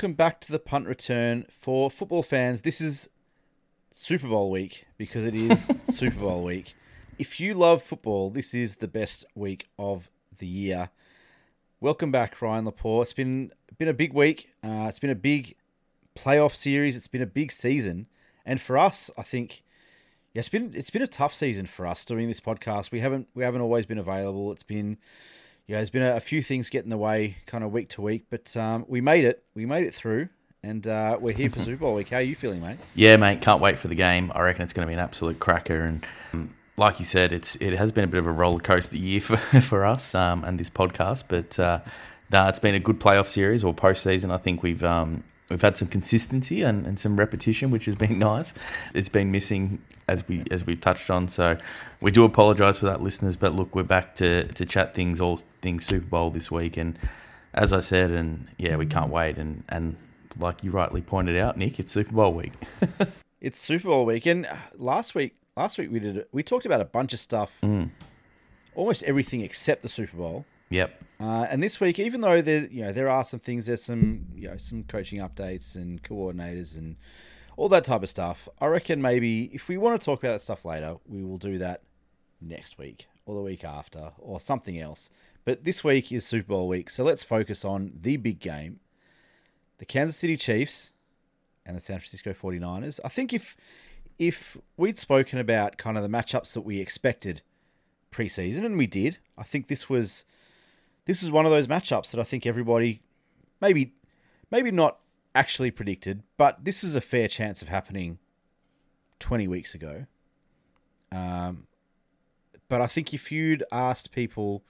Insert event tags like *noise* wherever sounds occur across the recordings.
welcome back to the punt return for football fans. This is Super Bowl week because it is *laughs* Super Bowl week. If you love football, this is the best week of the year. Welcome back, Ryan Laporte. It's been been a big week. Uh, it's been a big playoff series. It's been a big season, and for us, I think yeah, it's been it's been a tough season for us doing this podcast. We haven't we haven't always been available. It's been yeah, there's been a, a few things get in the way, kind of week to week, but um, we made it. We made it through, and uh, we're here for *laughs* Super Bowl week. How are you feeling, mate? Yeah, mate, can't wait for the game. I reckon it's going to be an absolute cracker, and um, like you said, it's it has been a bit of a roller coaster year *laughs* for for us um, and this podcast, but uh, nah, it's been a good playoff series or postseason. I think we've um, we've had some consistency and, and some repetition, which has been *laughs* nice. It's been missing as we as we've touched on. So we do apologise for that, listeners. But look, we're back to to chat things all things Super Bowl this week, and as I said, and yeah, we can't wait. And and like you rightly pointed out, Nick, it's Super Bowl week. *laughs* it's Super Bowl week, and last week last week we did we talked about a bunch of stuff, mm. almost everything except the Super Bowl. Yep. Uh, and this week, even though there, you know, there are some things, there's some, you know, some coaching updates and coordinators and all that type of stuff. I reckon maybe if we want to talk about that stuff later, we will do that next week or the week after or something else. But this week is Super Bowl week, so let's focus on the big game: the Kansas City Chiefs and the San Francisco 49ers. I think if if we'd spoken about kind of the matchups that we expected preseason, and we did, I think this was this is one of those matchups that I think everybody maybe maybe not actually predicted, but this is a fair chance of happening 20 weeks ago. Um, but I think if you'd asked people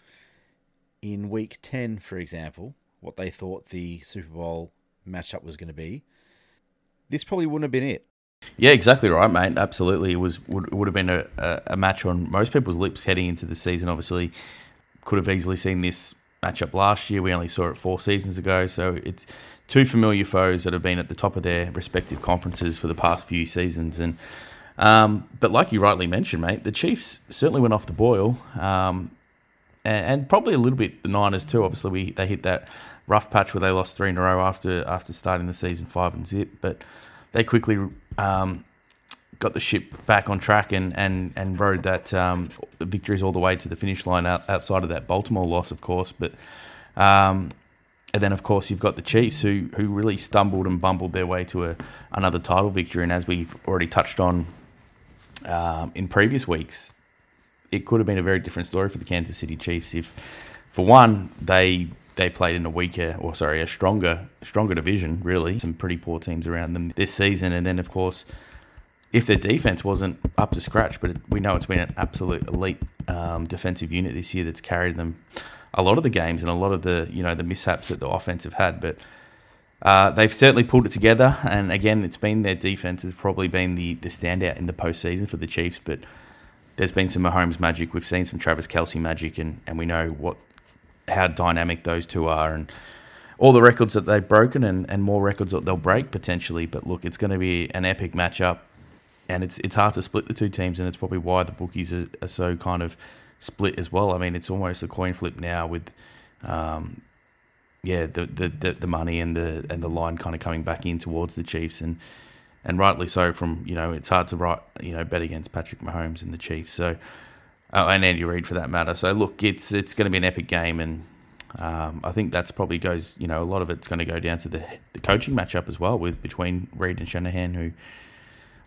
in week 10, for example, what they thought the Super Bowl matchup was going to be, this probably wouldn't have been it. Yeah, exactly right, mate. Absolutely, it was would, would have been a, a match on most people's lips heading into the season. Obviously, could have easily seen this matchup last year. We only saw it four seasons ago, so it's two familiar foes that have been at the top of their respective conferences for the past few seasons. And um, but like you rightly mentioned, mate, the Chiefs certainly went off the boil, um, and, and, probably a little bit the Niners too. Obviously, we they hit that rough patch where they lost three in a row after after starting the season five and zip, but they quickly um, got the ship back on track and and and rode that um, victories all the way to the finish line out, outside of that Baltimore loss, of course. But um, and then of course you've got the Chiefs who who really stumbled and bumbled their way to a another title victory. And as we've already touched on um, in previous weeks, it could have been a very different story for the Kansas City Chiefs if, for one, they they played in a weaker or sorry a stronger stronger division really some pretty poor teams around them this season and then of course if their defense wasn't up to scratch, but it, we know it's been an absolute elite um, defensive unit this year that's carried them a lot of the games and a lot of the you know the mishaps that the offense have had, but. Uh, they've certainly pulled it together, and again, it's been their defense has probably been the, the standout in the postseason for the Chiefs. But there's been some Mahomes magic. We've seen some Travis Kelce magic, and, and we know what how dynamic those two are, and all the records that they've broken, and, and more records that they'll break potentially. But look, it's going to be an epic matchup and it's it's hard to split the two teams, and it's probably why the bookies are, are so kind of split as well. I mean, it's almost a coin flip now with, um, yeah, the, the, the, money and the and the line kind of coming back in towards the Chiefs, and and rightly so. From you know, it's hard to write you know bet against Patrick Mahomes and the Chiefs, so uh, and Andy Reid for that matter. So look, it's it's going to be an epic game, and um, I think that's probably goes you know a lot of it's going to go down to the the coaching matchup as well with between Reid and Shanahan, who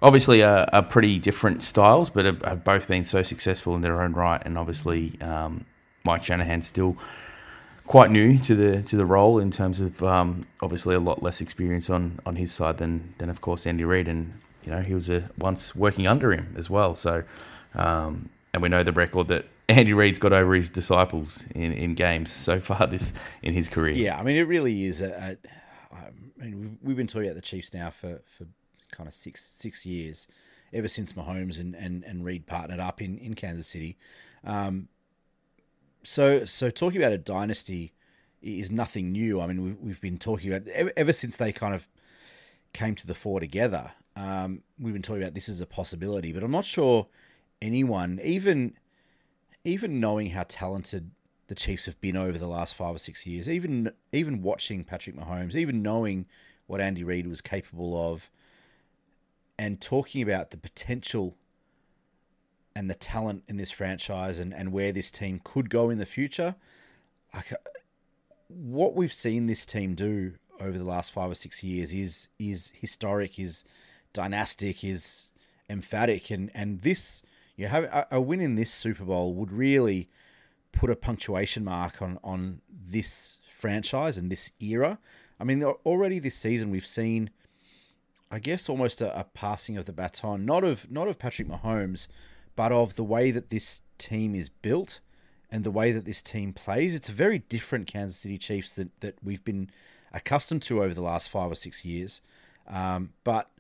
obviously are, are, pretty different styles, but have, have, both been so successful in their own right. And obviously, um, Mike Shanahan's still quite new to the to the role in terms of um, obviously a lot less experience on, on his side than than of course Andy Reid, and you know he was a, once working under him as well. So, um, and we know the record that *laughs* Andy Reid's got over his disciples in, in games *laughs* so far this in his career. Yeah, I mean it really is. A, a, I mean we've been talking about the Chiefs now for for kind of six six years, ever since Mahomes and and, and Reid partnered up in in Kansas City. Um, so so talking about a dynasty is nothing new. I mean, we've, we've been talking about ever, ever since they kind of came to the fore together. Um, we've been talking about this as a possibility, but I'm not sure anyone, even even knowing how talented the Chiefs have been over the last five or six years, even even watching Patrick Mahomes, even knowing what Andy Reid was capable of, and talking about the potential and the talent in this franchise and, and where this team could go in the future. Like uh, what we've seen this team do over the last five or six years is is historic, is dynastic, is emphatic, and and this you have a, a win in this Super Bowl would really put a punctuation mark on on this franchise and this era. I mean, already this season we've seen, I guess, almost a, a passing of the baton, not of not of Patrick Mahomes, but of the way that this team is built and the way that this team plays. It's a very different Kansas City Chiefs that, that we've been accustomed to over the last five or six years. Um, but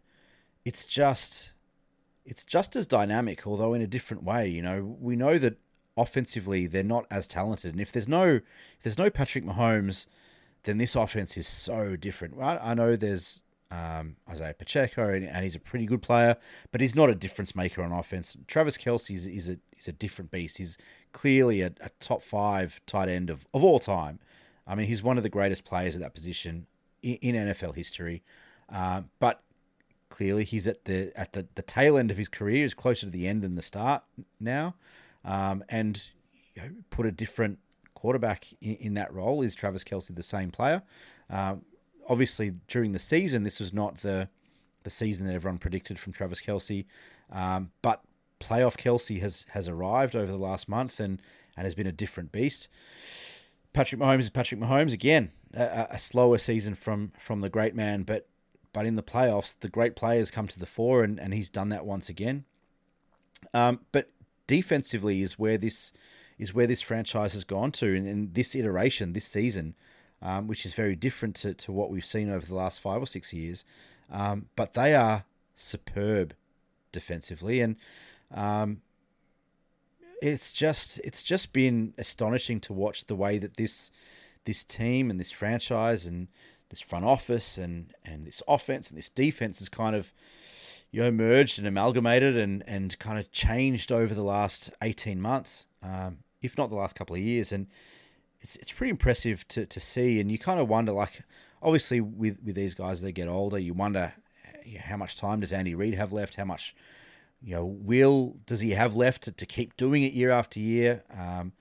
it's just it's just as dynamic, although in a different way. You know, we know that offensively they're not as talented, and if there's no if there's no Patrick Mahomes, then this offense is so different. I, I know there's um, Isaiah Pacheco, and, and, he's a pretty good player, but he's not a difference maker on offense. Travis Kelce is, is a is a different beast. He's clearly a, a, top five tight end of, of all time. I mean, he's one of the greatest players at that position in, in NFL history. Uh, but clearly, he's at the at the, the tail end of his career. He's closer to the end than the start now, um, and you know, put a different quarterback in, in, that role. Is Travis Kelce the same player? Um, obviously during the season, this was not the the season that everyone predicted from Travis Kelce, um, but playoff Kelce has has arrived over the last month and and has been a different beast. Patrick Mahomes is Patrick Mahomes again, a, a slower season from from the great man, but but in the playoffs, the great players come to the fore, and, and he's done that once again. Um, but defensively is where this is where this franchise has gone to, and in this iteration, this season, um, which is very different to, to what we've seen over the last five or six years. Um, but they are superb defensively, and um, it's just it's just been astonishing to watch the way that this this team and this franchise and this front office and and this offense and this defense has kind of you know merged and amalgamated and and kind of changed over the last 18 months um, if not the last couple of years and it's it's pretty impressive to, to see. And you kind of wonder, like, obviously with with these guys, they get older. You wonder how much time does Andy Reid have left? How much you know will does he have left to, to keep doing it year after year? Um,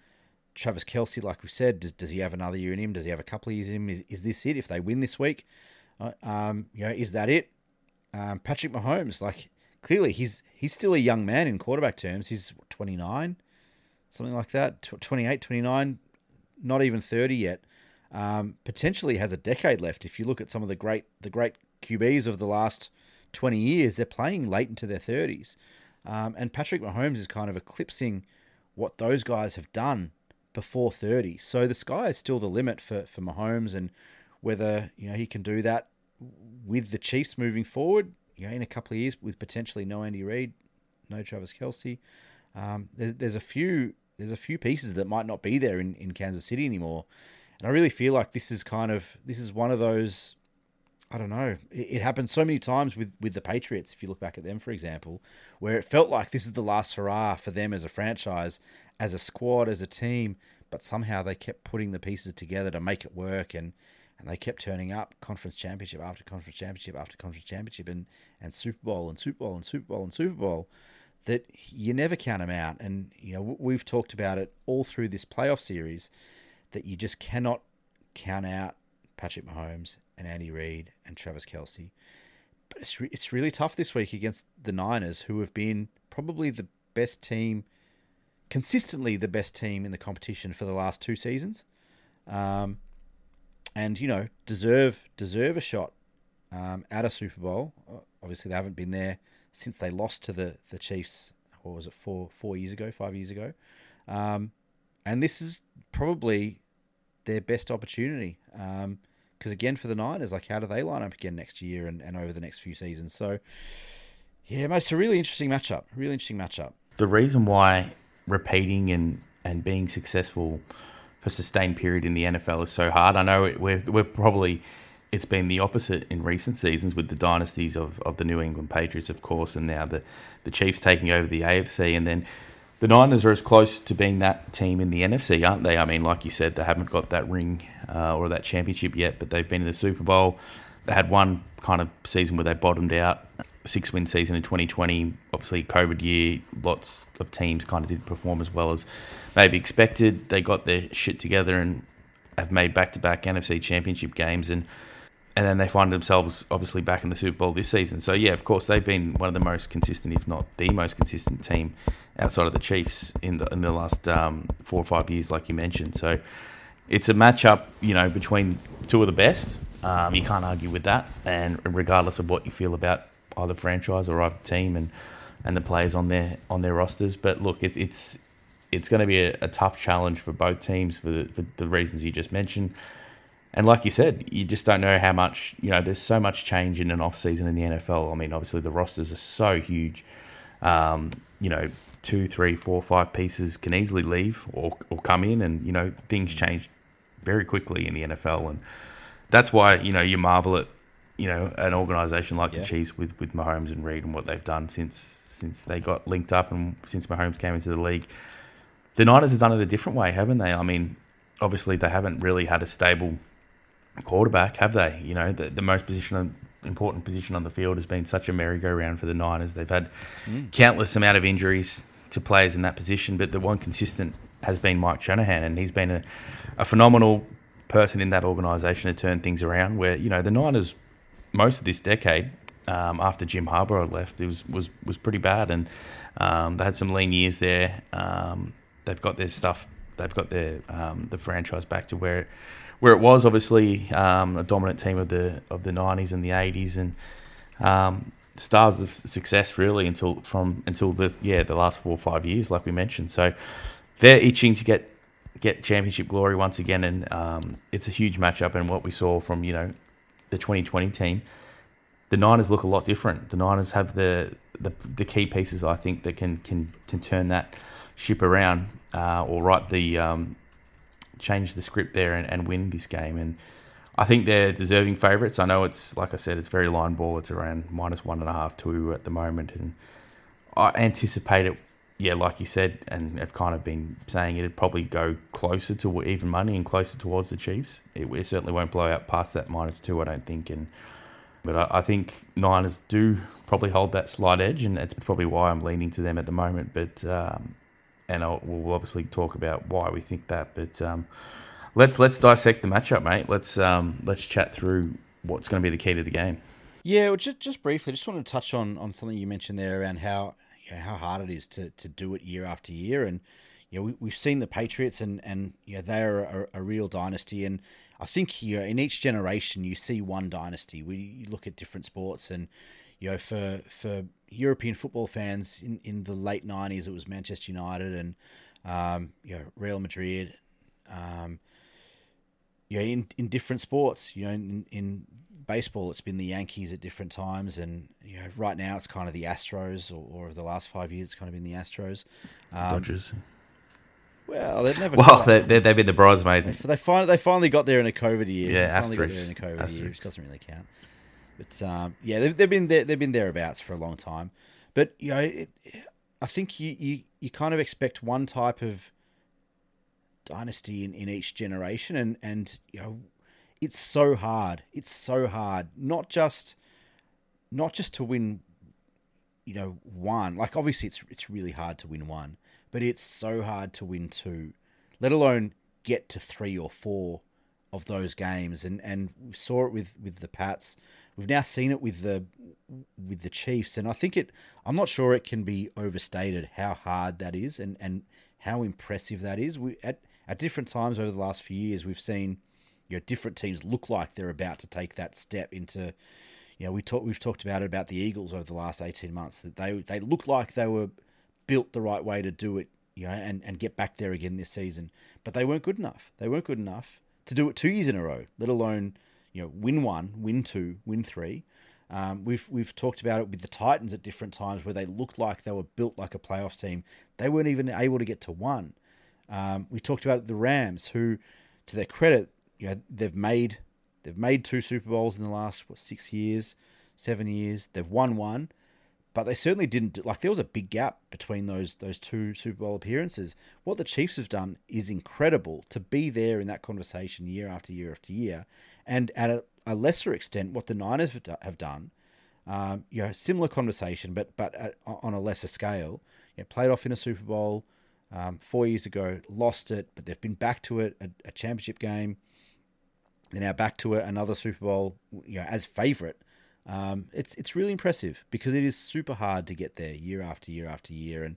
Travis Kelce, like we said, does, does he have another year in him? Does he have a couple of years in him? Is, is this it? If they win this week, uh, um, you know, is that it? Um, Patrick Mahomes, like clearly he's he's still a young man in quarterback terms. He's 29, something like that, 28, 29 not even 30 yet, um, potentially has a decade left. If you look at some of the great the great QBs of the last 20 years, they're playing late into their 30s. Um, and Patrick Mahomes is kind of eclipsing what those guys have done before 30. So the sky is still the limit for, for Mahomes and whether you know he can do that with the Chiefs moving forward, you know, in a couple of years with potentially no Andy Reid, no Travis Kelce. Um, there, there's a few there's a few pieces that might not be there in, in Kansas City anymore. And I really feel like this is kind of this is one of those I don't know. It, it happened so many times with, with the Patriots, if you look back at them, for example, where it felt like this is the last hurrah for them as a franchise, as a squad, as a team, but somehow they kept putting the pieces together to make it work and, and they kept turning up conference championship after conference championship after conference championship and, and Super Bowl and Super Bowl and Super Bowl and Super Bowl that you never count them out. And you know we've talked about it all through this playoff series that you just cannot count out Patrick Mahomes and Andy Reid and Travis Kelce. But it's re- it's really tough this week against the Niners, who have been probably the best team, consistently the best team in the competition for the last two seasons, um, and you know deserve deserve a shot um, at a Super Bowl. Obviously, they haven't been there since they lost to the the Chiefs. What was it four four years ago, five years ago? Um, and this is probably their best opportunity. Because um, again, for the Niners, like how do they line up again next year and, and over the next few seasons? So yeah, mate, it's a really interesting matchup. Really interesting matchup. The reason why repeating and and being successful for sustained period in the NFL is so hard. I know we're we're probably it's been the opposite in recent seasons with the dynasties of, of the New England Patriots, of course, and now the, the Chiefs taking over the AFC. And then the Niners are as close to being that team in the NFC, aren't they? I mean, like you said, they haven't got that ring uh, or that championship yet, but they've been in the Super Bowl. They had one kind of season where they bottomed out, six win season in 2020. Obviously, COVID year, lots of teams kind of didn't perform as well as maybe expected. They got their shit together and have made back to back NFC championship games and and then they find themselves obviously back in the Super Bowl this season. So yeah, of course they've been one of the most consistent, if not the most consistent team outside of the Chiefs in the in the last um, four or five years, like you mentioned. So it's a matchup, you know, between two of the best. Um, you can't argue with that, and regardless of what you feel about either franchise or either team and and the players on their on their rosters. But look, it, it's it's going to be a, a, tough challenge for both teams for the, for the reasons you just mentioned. And like you said, you just don't know how much, you know, there's so much change in an off season in the NFL. I mean, obviously the rosters are so huge. Um, you know, two, three, four, five pieces can easily leave or, or come in, and you know things change very quickly in the NFL, and that's why you know you marvel at you know an organization like yeah. the Chiefs with with Mahomes and Reid and what they've done since since they got linked up and since Mahomes came into the league. The Niners has done it a different way, haven't they? I mean, obviously they haven't really had a stable quarterback, have they? You know, the, the most position important position on the field has been such a merry-go-round for the Niners. They've had mm. countless amount of injuries to players in that position, but the one consistent has been Mike Shanahan, and he's been a, a phenomenal person in that organisation to turn things around. Where you know the Niners, most of this decade, um, after Jim Harbaugh left, it was was was pretty bad, and um, they had some lean years there. Um, they've got their stuff, they've got their um, the franchise back to where where it was. Obviously, um, a dominant team of the of the '90s and the '80s, and um, stars of success really until from until the yeah the last four or five years, like we mentioned. So they're itching to get get championship glory once again, and um, it's a huge matchup. And what we saw from you know the 2020 team, the Niners look a lot different. The Niners have the the, the key pieces I think that can can, can turn that ship around uh, or write the um, change the script there and, and win this game. And I think they're deserving favourites. I know it's like I said, it's very line ball. It's around minus one and a half, two at the moment, and I anticipate it. Yeah, like you said, and have kind of been saying it'd probably go closer to even money and closer towards the Chiefs. It, it certainly won't blow out past that minus two, I don't think. And but I, I think Niners do probably hold that slight edge, and that's probably why I'm leaning to them at the moment. But um, and I'll, we'll obviously talk about why we think that. But um, let's let's dissect the matchup, mate. Let's um, let's chat through what's going to be the key to the game. Yeah, well, just just briefly, just wanted to touch on on something you mentioned there around how you know, how hard it is to to do it year after year, and you know we, we've seen the Patriots, and and you know, they are a, a real dynasty, and I think you know, in each generation you see one dynasty. We look at different sports, and you know for for European football fans in, in the late '90s, it was Manchester United and um, you know Real Madrid. Um, you know, in, in different sports, you know, in, in baseball, it's been the Yankees at different times, and you know, right now it's kind of the Astros, or, or the last five years, it's kind of been the Astros. Um, Dodgers. Well, they've never. Well, they, they, have been the bridesmaid. They, they finally they finally got there in a COVID year. Yeah, they finally got there in a COVID Asterix. year, which doesn't really count. But um, yeah, they've, they've been there, they've been thereabouts for a long time. But you know, it, I think you, you you kind of expect one type of dynasty in, in each generation, and and you know, it's so hard. It's so hard. Not just not just to win, you know, one. Like obviously, it's it's really hard to win one, but it's so hard to win two, let alone get to three or four of those games. And and we saw it with with the Pats. We've now seen it with the with the Chiefs, and I think it. I'm not sure it can be overstated how hard that is, and and how impressive that is. We at at different times over the last few years, we've seen you know different teams look like they're about to take that step into. You know, we talk, we've talked about it about the Eagles over the last 18 months that they they look like they were built the right way to do it, you know, and, and get back there again this season. But they weren't good enough. They weren't good enough to do it two years in a row, let alone you know, win one, win two, win three. Um, we've we've talked about it with the Titans at different times where they looked like they were built like a playoff team. They weren't even able to get to one. Um, we talked about the Rams, who, to their credit, you know, they've made they've made two Super Bowls in the last what six years, seven years. They've won one, but they certainly didn't like there was a big gap between those those two Super Bowl appearances. What the Chiefs have done is incredible to be there in that conversation year after year after year, and at a, a lesser extent what the Niners have done. Um, you know, similar conversation, but but at, on a lesser scale. You know, played off in a Super Bowl um, four years ago, lost it, but they've been back to it a, a championship game. They're now back to it another Super Bowl, you know, as favourite. Um, it's it's really impressive because it is super hard to get there year after year after year, and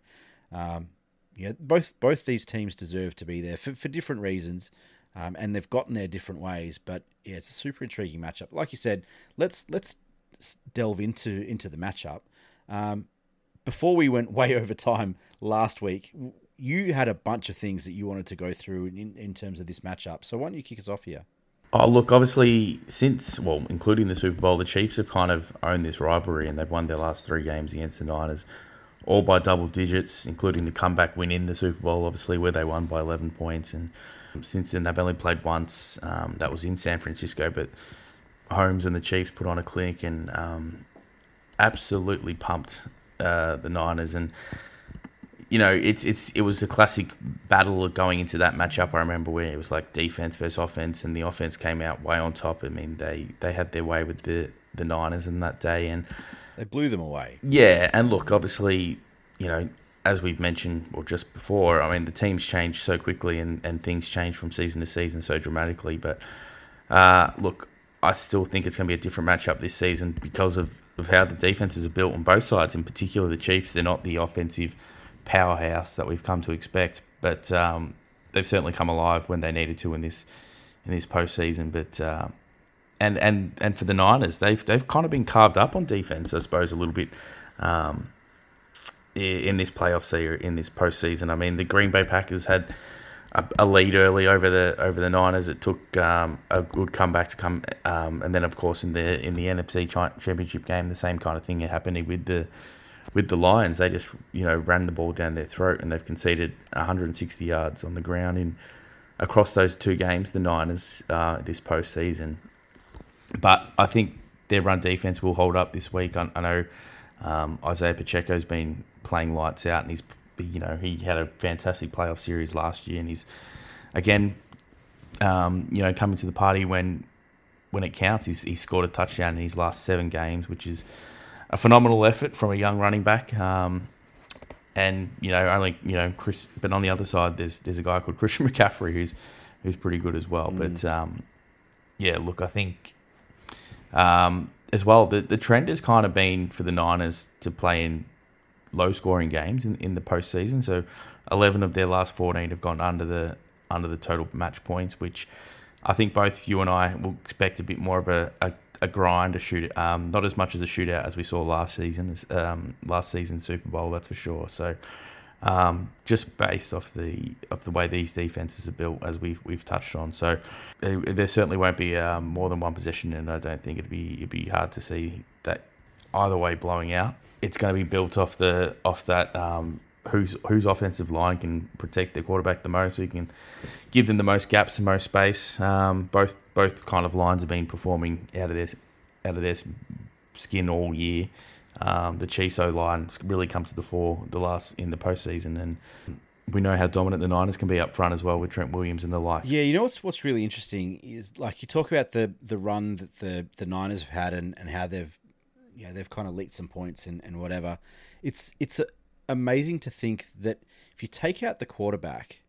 um, you know, both both these teams deserve to be there for, for different reasons, um, and they've gotten there different ways. But yeah, it's a super intriguing matchup. Like you said, let's let's delve into into the matchup. Um, before we went *laughs* way over time last week, you had a bunch of things that you wanted to go through in, in terms of this matchup. So why don't you kick us off here? Oh, look, obviously, since, well, including the Super Bowl, the Chiefs have kind of owned this rivalry and they've won their last three games against the Niners, all by double digits, including the comeback win in the Super Bowl, obviously, where they won by 11 points. And since then, they've only played once. Um, that was in San Francisco, but Holmes and the Chiefs put on a clinic and um, absolutely pumped uh, the Niners. And you know, it's it's it was a classic battle going into that matchup. I remember where it was like defense versus offense, and the offense came out way on top. I mean, they they had their way with the the Niners in that day, and they blew them away. Yeah, and look, obviously, you know, as we've mentioned or just before, I mean, the teams change so quickly, and and things change from season to season so dramatically. But uh, look, I still think it's going to be a different matchup this season because of of how the defenses are built on both sides. In particular, the Chiefs, they're not the offensive powerhouse that we've come to expect. But um, they've certainly come alive when they needed to in this in this postseason. But uh, and and and for the Niners, they've they've kind of been carved up on defense, I suppose, a little bit. Um, in this playoff series, in this postseason, I mean, the Green Bay Packers had a, a lead early over the over the Niners. It took um, a good comeback to come, um, and then of course in the in the NFC Championship game, the same kind of thing happened with the with the Lions, they just you know ran the ball down their throat, and they've conceded 160 yards on the ground in across those two games. The Niners uh, this postseason, but I think their run defense will hold up this week. I, I know um, Isaiah Pacheco's been playing lights out, and he's you know he had a fantastic playoff series last year, and he's again um, you know coming to the party when when it counts. He's, he's scored a touchdown in his last seven games, which is a phenomenal effort from a young running back. Um, and you know, only you know Chris, but on the other side, there's there's a guy called Christian *laughs* McCaffrey who's who's pretty good as well. Mm. But um, yeah, look, I think um, as well the the trend has kind of been for the Niners to play in low scoring games in, in the postseason. So eleven of their last fourteen have gone under the under the total match points, which I think both you and I will expect a bit more of a, a a grind, a shoot, um, not as much as a shootout as we saw last season, um, last season Super Bowl, that's for sure. So, um, just based off the of the way these defenses are built, as we've we've touched on, so there, there certainly won't be um, more than one possession, and I don't think it'd be it'd be hard to see that either way blowing out. It's going to be built off the off that um, whose whose offensive line can protect their quarterback the most, who can give them the most gaps and most space. Um, both both kind of lines have been performing out of their out of their skin all year. Um, the Chiefs O line really come to the fore the last in the postseason, and we know how dominant the Niners can be up front as well with Trent Williams and the like. Yeah, you know what's what's really interesting is like you talk about the the run that the the Niners have had and, and how they've you know they've kind of leaked some points and, and whatever. It's it's a, amazing to think that if you take out the quarterback,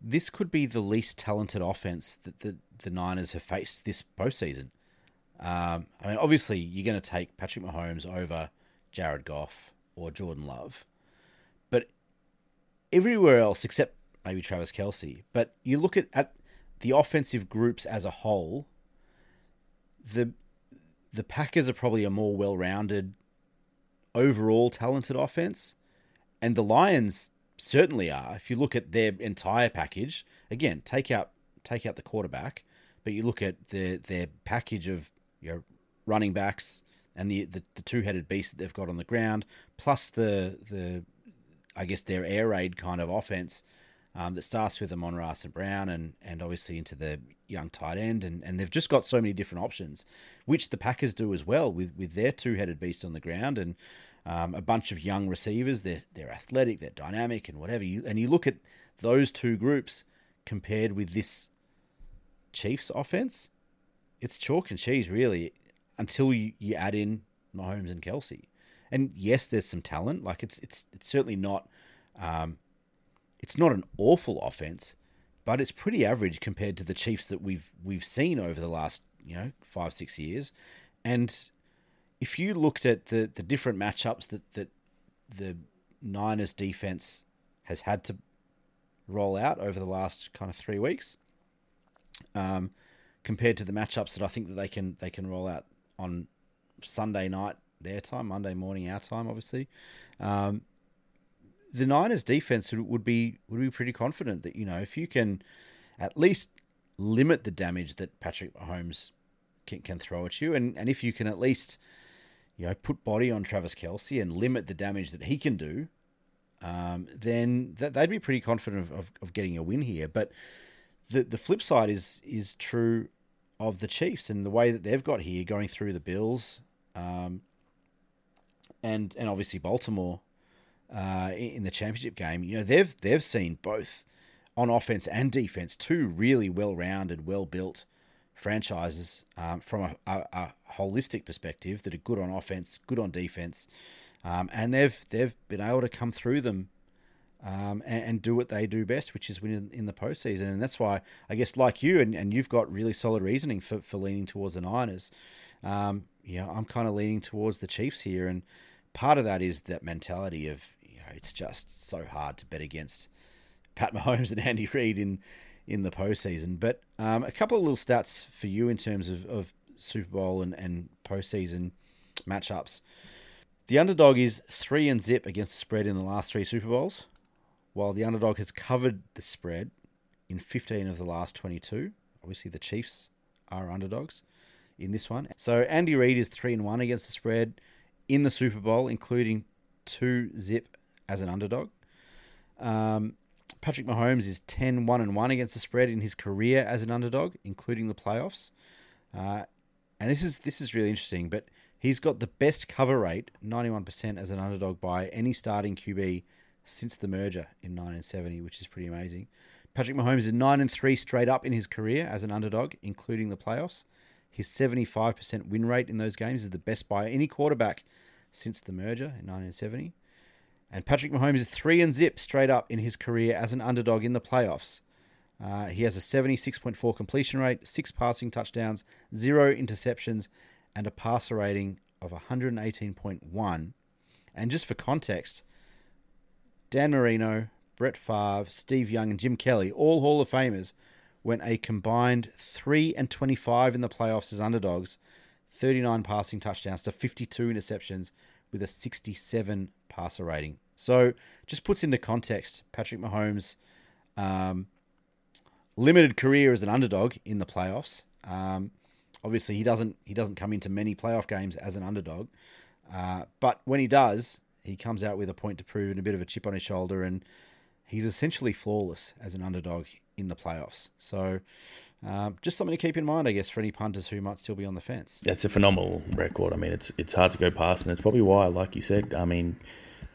this could be the least talented offense that the, the Niners have faced this postseason. Um, I mean, obviously, you're going to take Patrick Mahomes over Jared Goff or Jordan Love, but everywhere else except maybe Travis Kelce. But you look at, at the offensive groups as a whole, the the Packers are probably a more well-rounded overall talented offense, and the Lions certainly are. If you look at their entire package, again, take out take out the quarterback, but you look at their their package of you know, running backs and the, the, the two headed beast that they've got on the ground, plus the the I guess their air raid kind of offense um, that starts with Amon-Ra and Brown and and obviously into the young tight end, and, and they've just got so many different options, which the Packers do as well with, with their two headed beast on the ground and um, a bunch of young receivers. They're they're athletic, they're dynamic, and whatever. You and you look at those two groups compared with this Chiefs offense, it's chalk and cheese really until you, you add in Mahomes and Kelce. And yes, there's some talent. Like it's it's it's certainly not um, it's not an awful offense, but it's pretty average compared to the Chiefs that we've we've seen over the last you know five six years. And if you looked at the the different matchups that that the Niners defense has had to roll out over the last kind of three weeks, um, compared to the matchups that I think that they can they can roll out on Sunday night their time, Monday morning our time, obviously. Um, the Niners defense would be would be pretty confident that you know if you can at least limit the damage that Patrick Mahomes can, can throw at you, and, and if you can at least you know put body on Travis Kelce and limit the damage that he can do, um, then that, they'd be pretty confident of, of, of, getting a win here. But the the flip side is is true of the Chiefs and the way that they've got here, going through the Bills, um, and and obviously Baltimore uh, in the championship game. You know they've they've seen both on offense and defense two really well rounded, well built franchises um, from a, a, a, holistic perspective that are good on offense, good on defense, um, and they've they've been able to come through them. Um, and, and, do what they do best, which is win in, in, the postseason. And that's why, I guess, like you, and, and you've got really solid reasoning for, for leaning towards the Niners. Um, yeah, I'm kind of leaning towards the Chiefs here. And part of that is that mentality of it's just so hard to bet against Pat Mahomes *laughs* and Andy Reid in in the postseason. But um, a couple of little stats for you in terms of, of Super Bowl and, and postseason matchups. The underdog is three and zip against the spread in the last three Super Bowls, while the underdog has covered the spread in 15 of the last 22. Obviously, the Chiefs are underdogs in this one. So Andy Reid is three and one against the spread in the Super Bowl, including two zip as an underdog. Um, Patrick Mahomes is 10 1 and 1 against the spread in his career as an underdog, including the playoffs. Uh, and this is this is really interesting, but he's got the best cover rate, 91% as an underdog by any starting QB since the merger in 1970, which is pretty amazing. Patrick Mahomes is 9 and 3 straight up in his career as an underdog, including the playoffs. His 75% win rate in those games is the best by any quarterback since the merger in 1970. And Patrick Mahomes is three and zip straight up in his career as an underdog in the playoffs. Uh, he has a 76.4 completion rate, six passing touchdowns, zero interceptions, and a passer rating of 118.1. And just for context, Dan Marino, Brett Favre, Steve Young, and Jim Kelly, all Hall of Famers, went a combined 3 and 25 in the playoffs as underdogs, 39 passing touchdowns to 52 interceptions with a 67 passer rating. So just puts into context Patrick Mahomes' um, limited career as an underdog in the playoffs. Um, obviously, he doesn't he doesn't come into many playoff games as an underdog, uh, but when he does, he comes out with a point to prove and a bit of a chip on his shoulder, and he's essentially flawless as an underdog in the playoffs. So. Um, just something to keep in mind, I guess, for any punters who might still be on the fence. It's a phenomenal record. I mean, it's it's hard to go past, and it's probably why, like you said, I mean,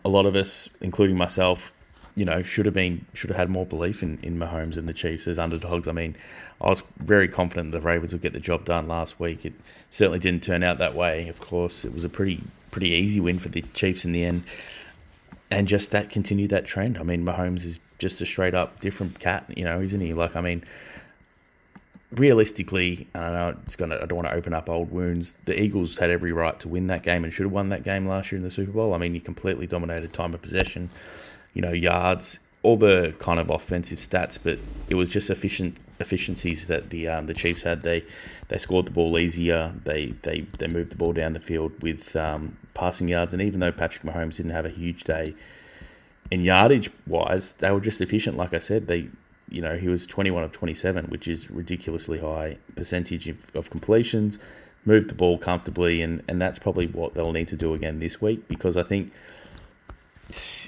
a lot of us, including myself, you know, should have been should have had more belief in, in Mahomes and the Chiefs as underdogs. I mean, I was very confident the Ravens would get the job done last week. It certainly didn't turn out that way. Of course, it was a pretty pretty easy win for the Chiefs in the end, and just that continued that trend. I mean, Mahomes is just a straight up different cat, you know, isn't he? Like, I mean, realistically, I don't know it's gonna. I don't want to open up old wounds. The Eagles had every right to win that game and should have won that game last year in the Super Bowl. I mean, you completely dominated time of possession, you know, yards, all the kind of offensive stats, but it was just efficient efficiencies that the um, the Chiefs had. They they scored the ball easier. They they they moved the ball down the field with um, passing yards, and even though Patrick Mahomes didn't have a huge day in yardage wise, they were just efficient. Like I said, they you know, he was 21 of 27, which is ridiculously high percentage of completions, moved the ball comfortably, and, and that's probably what they'll need to do again this week because I think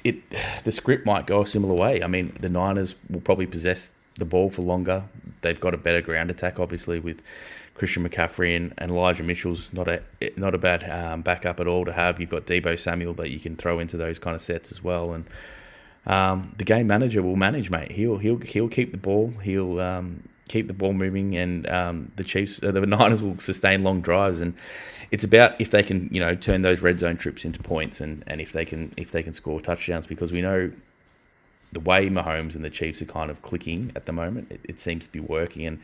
it the script might go a similar way. I mean, the Niners will probably possess the ball for longer. They've got a better ground attack, obviously, with Christian McCaffrey and, and Elijah Mitchell's not a not a bad um, backup at all to have. You've got Deebo Samuel that you can throw into those kind of sets as well, and um, the game manager will manage, mate. He'll he'll he'll keep the ball. He'll um, keep the ball moving, and um, the Chiefs, uh, the *laughs* Niners will sustain long drives, and it's about if they can, you know, turn those red zone trips into points, and, and if they can if they can score touchdowns, because we know the way Mahomes and the Chiefs are kind of clicking at the moment, it, it seems to be working, and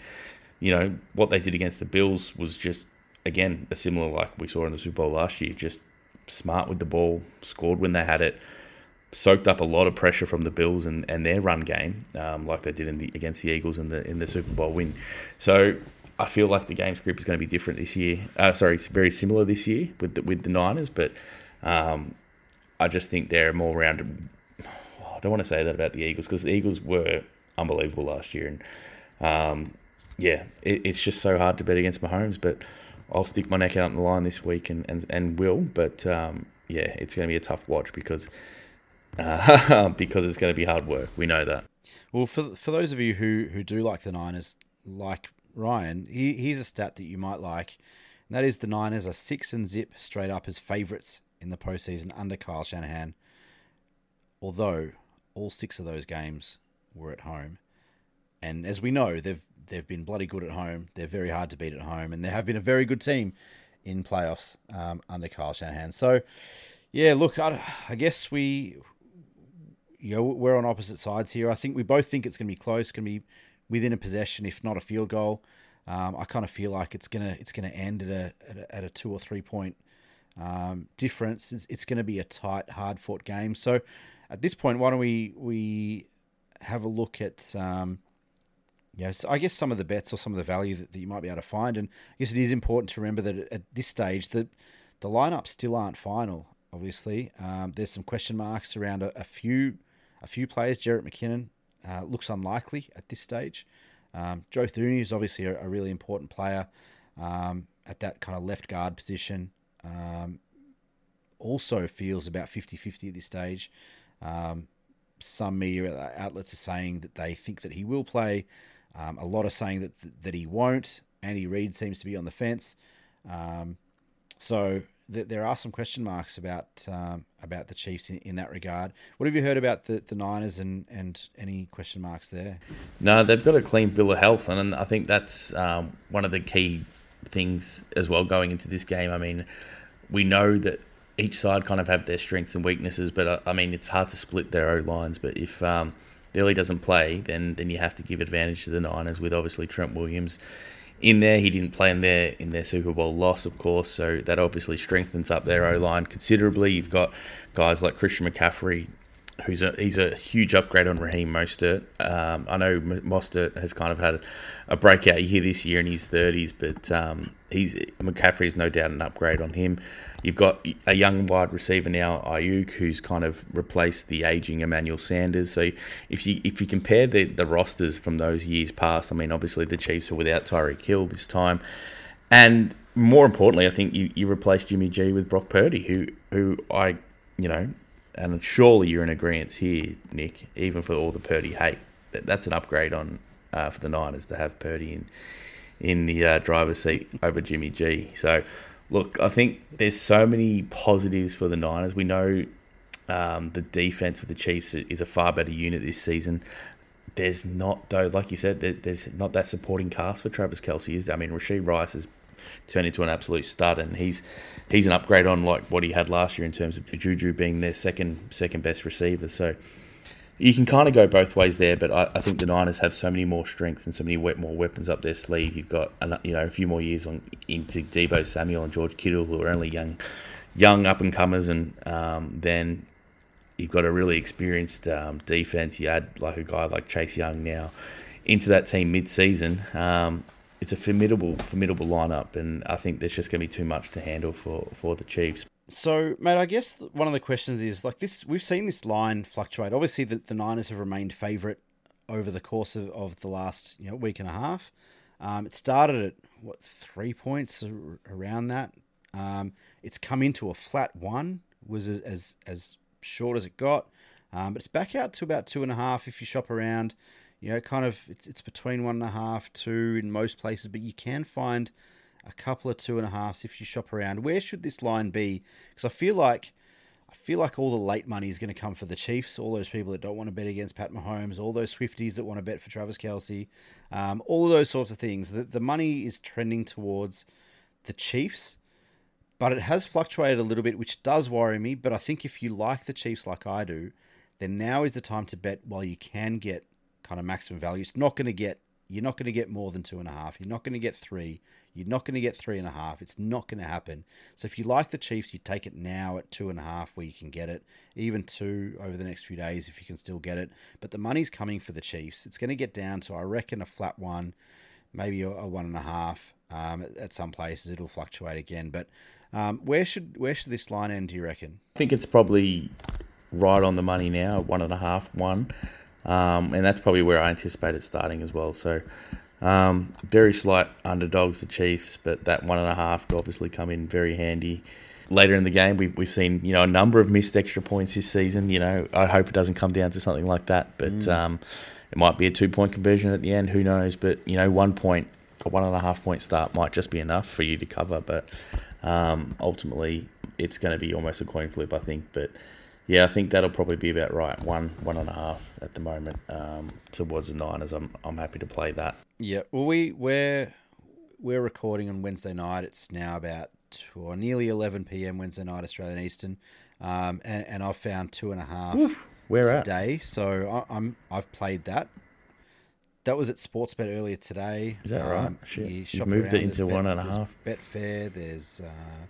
you know what they did against the Bills was just again a similar like we saw in the Super Bowl last year, just smart with the ball, scored when they had it soaked up a lot of pressure from the Bills and, and their run game, um, like they did in the against the Eagles in the in the Super Bowl win. So I feel like the game script is going to be different this year. Uh, sorry, it's very similar this year with the, with the Niners, but um, I just think they're more rounded. I don't want to say that about the Eagles because the Eagles were unbelievable last year, and um, yeah, it, it's just so hard to bet against Mahomes. But I'll stick my neck out in the line this week and and, and will. But um, yeah, it's going to be a tough watch because uh, *laughs* because it's going to be hard work. We know that. Well, for for those of you who who do like the Niners, like Ryan, he, here's a stat that you might like. And that is the Niners are six and zip straight up as favourites in the postseason under Kyle Shanahan. Although all six of those games were at home, and as we know, they've they've been bloody good at home. They're very hard to beat at home, and they have been a very good team in playoffs um, under Kyle Shanahan. So, yeah, look, I, I guess we you know, we're on opposite sides here. I think we both think it's going to be close, going to be within a possession, if not a field goal. Um, I kind of feel like it's gonna it's gonna end at a at a, at a two or three point um, difference. It's, it's going to be a tight, hard fought game. So at this point, why don't we we have a look at um, you know, so I guess some of the bets or some of the value that, that you might be able to find. And I guess it is important to remember that at this stage that the lineups still aren't final. Obviously, um, there's some question marks around a, a few a few players. Jerick McKinnon uh, looks unlikely at this stage. Um, Joe Thuney is obviously a, a really important player um, at that kind of left guard position. Um, also feels about 50 50 at this stage. Um, some media outlets are saying that they think that he will play. Um, a lot are saying that that he won't. Andy Reid seems to be on the fence. Um, so th- there are some question marks about um, about the Chiefs in, in, that regard. What have you heard about the, the Niners and, and any question marks there? No, they've got a clean bill of health, and I think that's um, one of the key things as well going into this game. I mean, we know that each side kind of have their strengths and weaknesses, but uh, I mean, it's hard to split their own lines. But if um, doesn't play, then then you have to give advantage to the Niners with obviously Trent Williams in there. He didn't play in their in their Super Bowl loss, of course, so that obviously strengthens up their O line considerably. You've got guys like Christian McCaffrey, who's a he's a huge upgrade on Raheem Mostert. Um, I know Mostert has kind of had a breakout year this year in his thirties, but um, he's McCaffrey is no doubt an upgrade on him. You've got a young wide receiver now, Aiyuk, who's kind of replaced the aging Emmanuel Sanders. So if you if you compare the, the rosters from those years past, I mean, obviously the Chiefs are without Tyreek Hill this time, and more importantly, I think you, you replaced Jimmy G with Brock Purdy, who who I you know, and surely you're in agreement here, Nick, even for all the Purdy hate. That, that's an upgrade on uh, for the Niners to have Purdy in in the uh, driver's seat over Jimmy G. So Look, I think there's so many positives for the Niners. We know um, the defense for the Chiefs is a far better unit this season. There's not though, like you said, there's not that supporting cast for Travis Kelce. Is I mean, Rashee Rice has turned into an absolute stud, and he's he's an upgrade on like what he had last year in terms of Juju being their second second best receiver. So you can kind of go both ways there, but I, I, think the Niners have so many more strengths and so many more weapons up their sleeve. You've got you know a few more years on into Deebo Samuel and George Kittle, who are only young, young up and comers, and um, then you've got a really experienced um, defense. You add like a guy like Chase Young now into that team mid-season. Um, it's a formidable, formidable lineup, and I think there's just going to be too much to handle for for the Chiefs. So, mate, I guess one of the questions is like this: we've seen this line fluctuate. Obviously, the, the Niners have remained favourite over the course of, of the last you know week and a half. Um, it started at what three points around that. Um, it's come into a flat one, was as as, as short as it got, um, but it's back out to about two and a half if you shop around. You know, kind of it's it's between one and a half, two in most places, but you can find a couple of two and a halfs if you shop around. Where should this line be? Because I feel like I feel like all the late money is going to come for the Chiefs. All those people that don't want to bet against Pat Mahomes, all those Swifties that want to bet for Travis Kelce, um, all of those sorts of things. The, the money is trending towards the Chiefs, but it has fluctuated a little bit, which does worry me. But I think if you like the Chiefs like I do, then now is the time to bet while you can get kind of maximum value. It's not going to get you're not going to get more than two and a half. You're not going to get three. You're not going to get three and a half. It's not going to happen. So if you like the Chiefs, you take it now at two and a half where you can get it, even two over the next few days if you can still get it. But the money's coming for the Chiefs. It's going to get down to I reckon a flat one, maybe a, one and a half. Um, at, at, some places it'll fluctuate again. But um, where should where should this line end? Do you reckon? I think it's probably right on the money now, one and a half, one. Um, and that's probably where I anticipate it starting as well. So, um, very slight underdogs, the Chiefs, but that one and a half could obviously come in very handy. Later in the game, we've, we've seen you know a number of missed extra points this season. You know, I hope it doesn't come down to something like that, but mm. um, it might be a two point conversion at the end. Who knows? But you know, one point, a one and a half point start might just be enough for you to cover. But um, ultimately, it's going to be almost a coin flip, I think. But yeah, I think that'll probably be about right. One, one and a half at the moment um, towards the Niners. I'm, I'm happy to play that. Yeah, well, we we're we're recording on Wednesday night. It's now about two, or nearly 11 p.m. Wednesday night Australian Eastern, um, and and I've found two and a half Oof, where today. At? So I, am I've played that. That was at Sportsbet earlier today. Is that um, right? Shit. You, you moved it into one and a half. Betfair. There's. Uh,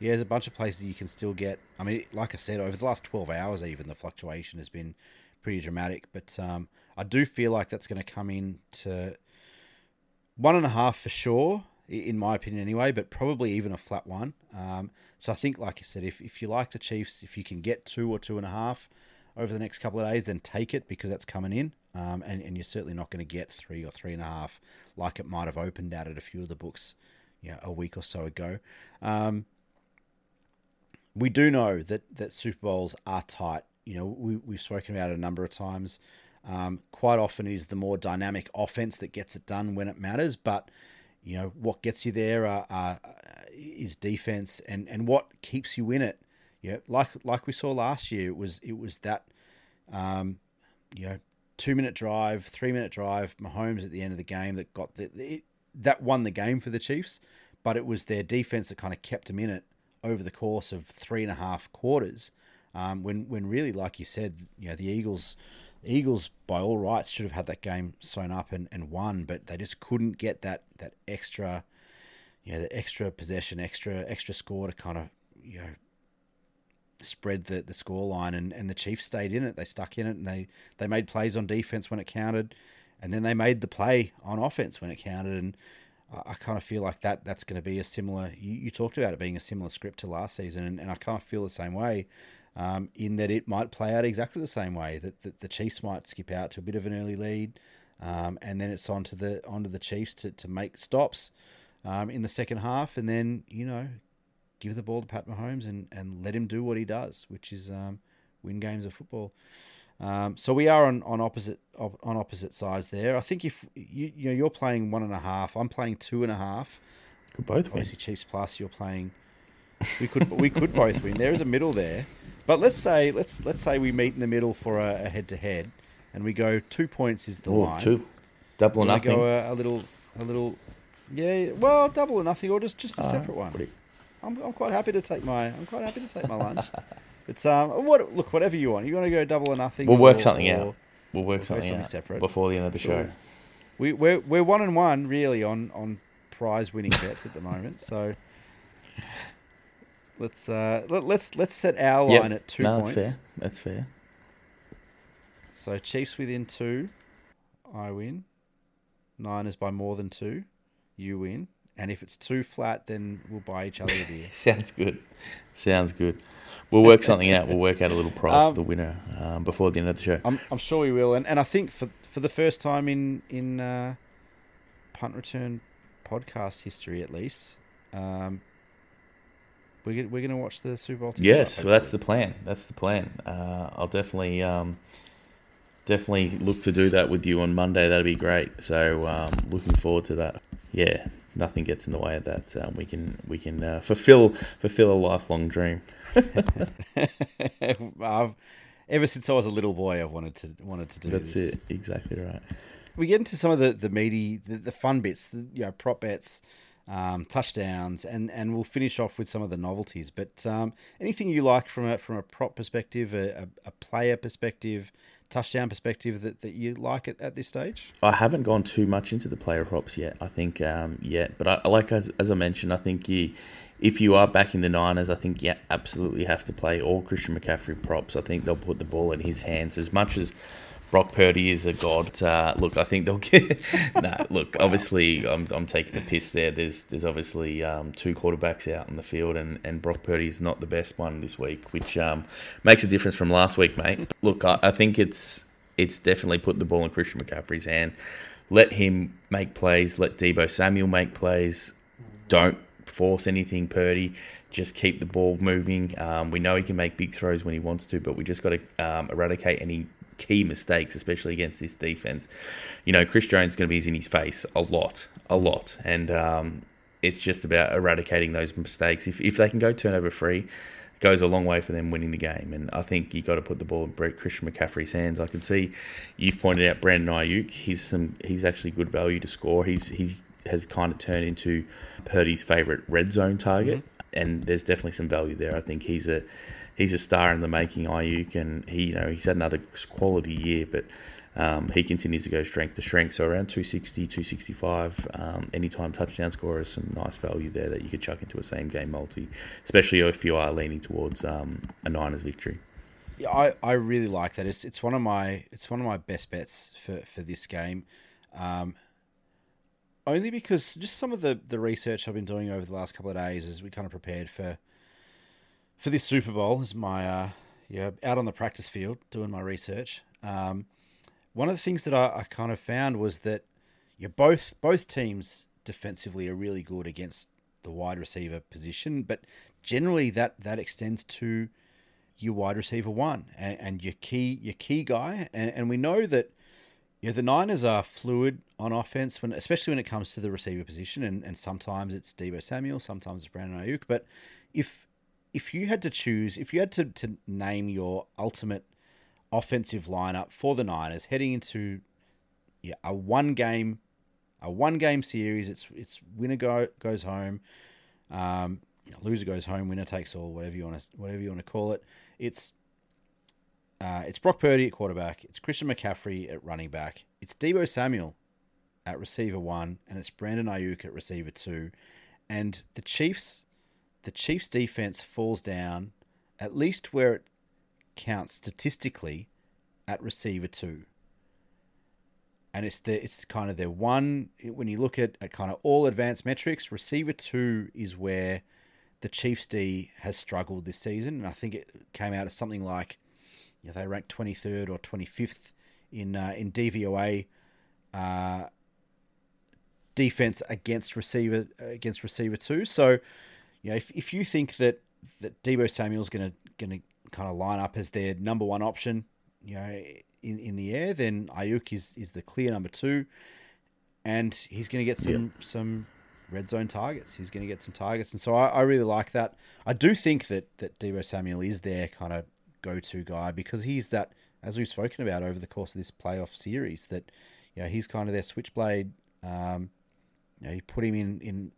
yeah, there's a bunch of places you can still get. I mean, like I said, over the last 12 hours, even the fluctuation has been pretty dramatic. But um, I do feel like that's going to come in to one and a half for sure, in my opinion, anyway. But probably even a flat one. Um, so I think, like I said, if if you like the Chiefs, if you can get two or two and a half over the next couple of days, then take it because that's coming in. Um, and, and you're certainly not going to get three or three and a half like it might have opened out at a few of the books, you know, a week or so ago. Um, we do know that that Super Bowls are tight. You know, we, we've spoken about it a number of times. Um, quite often is the more dynamic offense that gets it done when it matters, but you know what gets you there are, are, is defense, and, and what keeps you in it. Know, like like we saw last year, it was it was that um, you know two minute drive, three minute drive, Mahomes at the end of the game that got the, it, that won the game for the Chiefs, but it was their defense that kind of kept them in it over the course of three and a half quarters. Um, when when really, like you said, you know the Eagles, Eagles by all rights should have had that game sewn up and, and won, but they just couldn't get that that extra, you know, the extra possession, extra extra score to kind of you know spread the the score line, and, and the Chiefs stayed in it. They stuck in it, and they they made plays on defense when it counted, and then they made the play on offense when it counted, and I kind of feel like that that's going to be a similar. You, you, talked about it being a similar script to last season, and, and I kind of feel the same way. Um, in that it might play out exactly the same way. That, that the Chiefs might skip out to a bit of an early lead, um, and then it's on to the onto the Chiefs to, to make stops um, in the second half, and then you know give the ball to Pat Mahomes and, and let him do what he does, which is um, win games of football. Um, so we are on, on opposite on opposite sides there. I think if you you know you're playing one and a half, I'm playing two and a half. Could both win. Obviously, Chiefs plus. You're playing. We could *laughs* we could both win. There is a middle there, but let's say let's let's say we meet in the middle for a head to head, and we go two points is the Ooh, line. Two, double or nothing. Go a, a, little a little, yeah. Well, double or nothing, or just just a uh, separate one. I'm, I'm quite happy to take my I'm quite happy to take my lunch. *laughs* It's um, what look, whatever you want. You want to go double or nothing? We'll work something out. We'll work something, something, out separate before the end of the show. We we're we're one and one really on on prize winning bets at the moment. So let's uh let, us let's, let's set our line yep. at two no, points. That's fair. That's fair. So Chiefs within two, I win. Niners by more than two, you win. And if it's too flat, then we'll buy each other a beer. *laughs* Sounds good. Sounds good. We'll work something out. We'll work out a little price um, for the winner um, before the end of the show. I'm, I'm sure we will. And and I think for for the first time in in uh, punt return podcast history, at least, um, we're we're going to watch the Super Bowl. Together, yes, well, that's the plan. That's the plan. Uh, I'll definitely um, definitely look to do that with you on Monday. That'd be great. So um, looking forward to that. Yeah, nothing gets in the way of that. Um, we can we can uh, fulfill fulfill a lifelong dream. *laughs* I've, ever since I was a little boy, I've wanted to wanted to do That's this. it, exactly right. We get into some of the the meaty, the, the fun bits, the, you know, prop bets, um, touchdowns, and and we'll finish off with some of the novelties. But um, anything you like from a from a prop perspective, a, a, a player perspective, touchdown perspective that, that you like at, at this stage? I haven't gone too much into the player props yet. I think um, yet, but I like as as I mentioned, I think you if you are backing the Niners, I think you absolutely have to play all Christian McCaffrey props. I think they'll put the ball in his hands as much as Brock Purdy is a god. Uh, look, I think they'll get. *laughs* no, look, obviously, I'm, I'm taking the piss there. There's there's obviously um, two quarterbacks out in the field, and, and Brock Purdy is not the best one this week, which um, makes a difference from last week, mate. Look, I, I think it's it's definitely put the ball in Christian McCaffrey's hand. Let him make plays. Let Deebo Samuel make plays. Don't force anything, Purdy. Just keep the ball moving. Um, we know he can make big throws when he wants to, but we just got to um, eradicate any key mistakes, especially against this defense. You know, Chris Jones is going to be in his face a lot, a lot, and um, it's just about eradicating those mistakes. If if they can go turnover free, it goes a long way for them winning the game. And I think you got to put the ball in Christian McCaffrey's hands. I can see you've pointed out Brandon Aiyuk. He's some he's actually good value to score. He's he's has kind of turned into Purdy's favourite red zone target, mm-hmm. and there's definitely some value there. I think he's a he's a star in the making, Aiyuk, and he you know he's had another quality year, but. Um, he continues to go strength to strength. So around 260, 265, um, anytime touchdown score is some nice value there that you could chuck into a same game multi, especially if you are leaning towards um, a Niners victory. Yeah, I, I really like that. It's it's one of my it's one of my best bets for, for this game. Um, only because just some of the, the research I've been doing over the last couple of days as we kind of prepared for for this Super Bowl is my uh, yeah out on the practice field doing my research. Um, one of the things that I, I, kind of found was that yeah, both both teams defensively are really good against the wide receiver position, but generally that that extends to your wide receiver one and, and your key your key guy, and, and we know that yeah, the Niners are fluid on offense when, especially when it comes to the receiver position, and, and sometimes it's Deebo Samuel, sometimes it's Brandon Aiyuk. But if if you had to choose, if you had to, to name your ultimate offensive lineup for the Niners heading into yeah a one game a one game series, it's it's winner go, goes home, um, loser goes home, winner takes all, whatever you want to whatever you want to call it. It's uh, it's Brock Purdy at quarterback. It's Christian McCaffrey at running back. It's Deebo Samuel at receiver one, and it's Brandon Aiyuk at receiver two. And the Chiefs, the Chiefs defense falls down at least where it counts statistically at receiver two. And it's the it's kind of their one when you look at, at kind of all advanced metrics, receiver two is where the Chiefs D has struggled this season. And I think it came out as something like you know, they ranked 23rd or 25th in uh, in DVOA uh, defense against receiver against receiver two. So, you know, if, if you think that that Deebo Samuel's going to going to kind of line up as their number one option, you know, in, in the air, then Aiyuk is is the clear number two, and he's going to get some yep. some red zone targets. He's going to get some targets, and so I, I really like that. I do think that that Deebo Samuel is their kind of go to guy because he's that, as we've spoken about over the course of this playoff series, that you know he's kind of their switchblade. Um, you know, you put him in in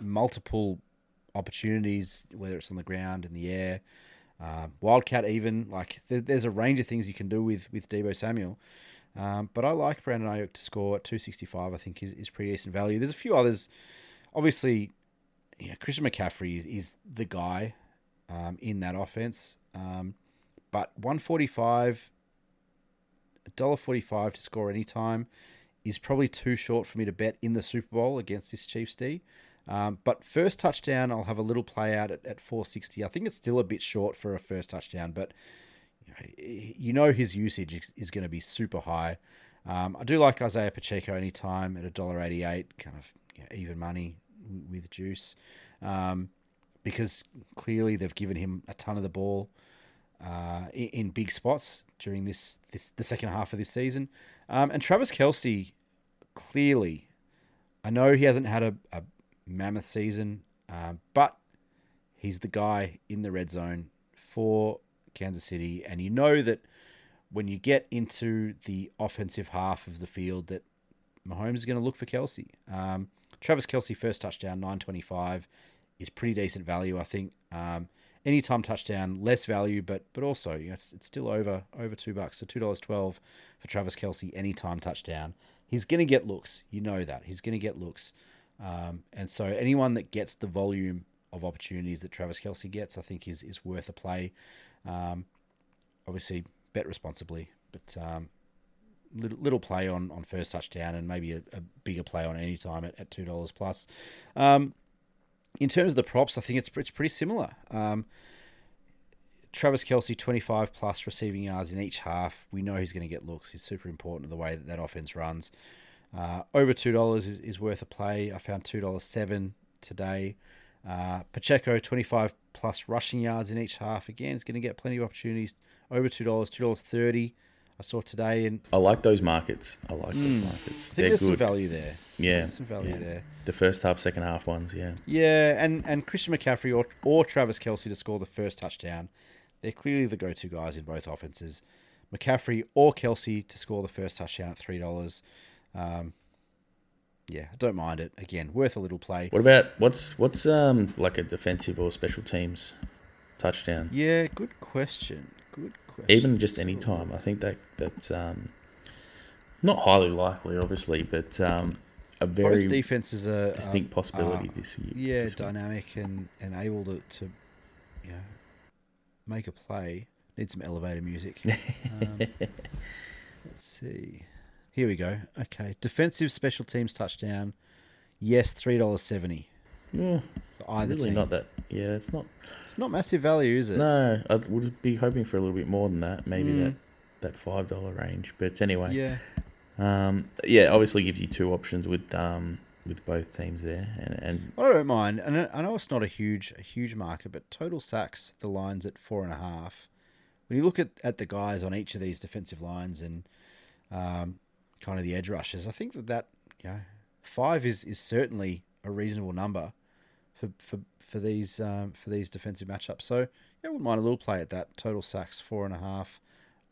multiple opportunities, whether it's on the ground, in the air, uh, wildcat, even like there's a range of things you can do with with Deebo Samuel. Um, but I like Brandon Aiyuk to score at 265. I think is, is pretty decent value. There's a few others. Obviously, yeah, Christian McCaffrey is, is the guy um, in that offense. Um, but 145, $1.45 to score any time is probably too short for me to bet in the Super Bowl against this Chiefs D. Um, but first touchdown, I'll have a little play out at, at 460. I think it's still a bit short for a first touchdown, but you know his usage is, going to be super high. Um, I do like Isaiah Pacheco anytime at $1.88, kind of you know, even money with juice, um, because clearly they've given him a ton of the ball uh, in, in, big spots during this, this the second half of this season. Um, and Travis Kelce, clearly, I know he hasn't had a, a mammoth season, uh, but he's the guy in the red zone for Kansas City, and you know that when you get into the offensive half of the field, that Mahomes is going to look for Kelce. Um, Travis Kelce first touchdown, nine twenty five, is pretty decent value, I think. Um, anytime touchdown, less value, but but also you know, it's, it's still over over two bucks, so two dollars twelve for Travis Kelce anytime touchdown. He's going to get looks, you know that he's going to get looks, um, and so anyone that gets the volume of opportunities that Travis Kelce gets, I think is is worth a play. Um, obviously, bet responsibly, but um, little, little play on, on first touchdown and maybe a, a bigger play on any time at, at two dollars plus. Um, in terms of the props, I think it's it's pretty similar. Um, Travis Kelce, 25 plus receiving yards in each half. We know he's going to get looks. He's super important to the way that that offense runs. Uh, over $2 is, is worth a play. I found two dollars seven today. Uh, Pacheco, 25 plus rushing yards in each half. Again, he's going to get plenty of opportunities. Over $2, $2.30 I saw today. And I like those markets. I like Mm. those markets. I think They're there's good. some value there. Yeah, There's some value yeah. there. The first half, second half ones. Yeah. Yeah, and, and Christian McCaffrey or, or Travis Kelce to score the first touchdown. They're clearly the go to guys in both offenses. McCaffrey or Kelce to score the first touchdown at $3. Um, yeah, I don't mind it. Again, worth a little play. What about what's what's um like a defensive or special teams touchdown? Yeah, good question. Good question. Even just any time. I think that that's um not highly likely, obviously, but um a very Both defenses are distinct are- possibility are, this year. Yeah, this week. dynamic and, and able to, to you know, make a play. Need some elevator music. *laughs* Um, let's see. Here we go. Okay, defensive special teams touchdown. Yes, three dollars seventy Yeah, for either really team. not that. Yeah, it's not. It's not massive value, is it? No, I would be hoping for a little bit more than that. Maybe Mm. that that five dollar range. But anyway, Yeah. um, yeah, obviously gives you two options with um with both teams there, and and I don't mind, and I- I know it's not a huge a huge market, but total sacks the lines at four and a half. When you look at, at the guys on each of these defensive lines and um, kind of the edge rushes, I think that that you know five is, is certainly a reasonable number for for for these um, for these defensive matchups. So yeah, wouldn't mind a little play at that. Total sacks four and a half,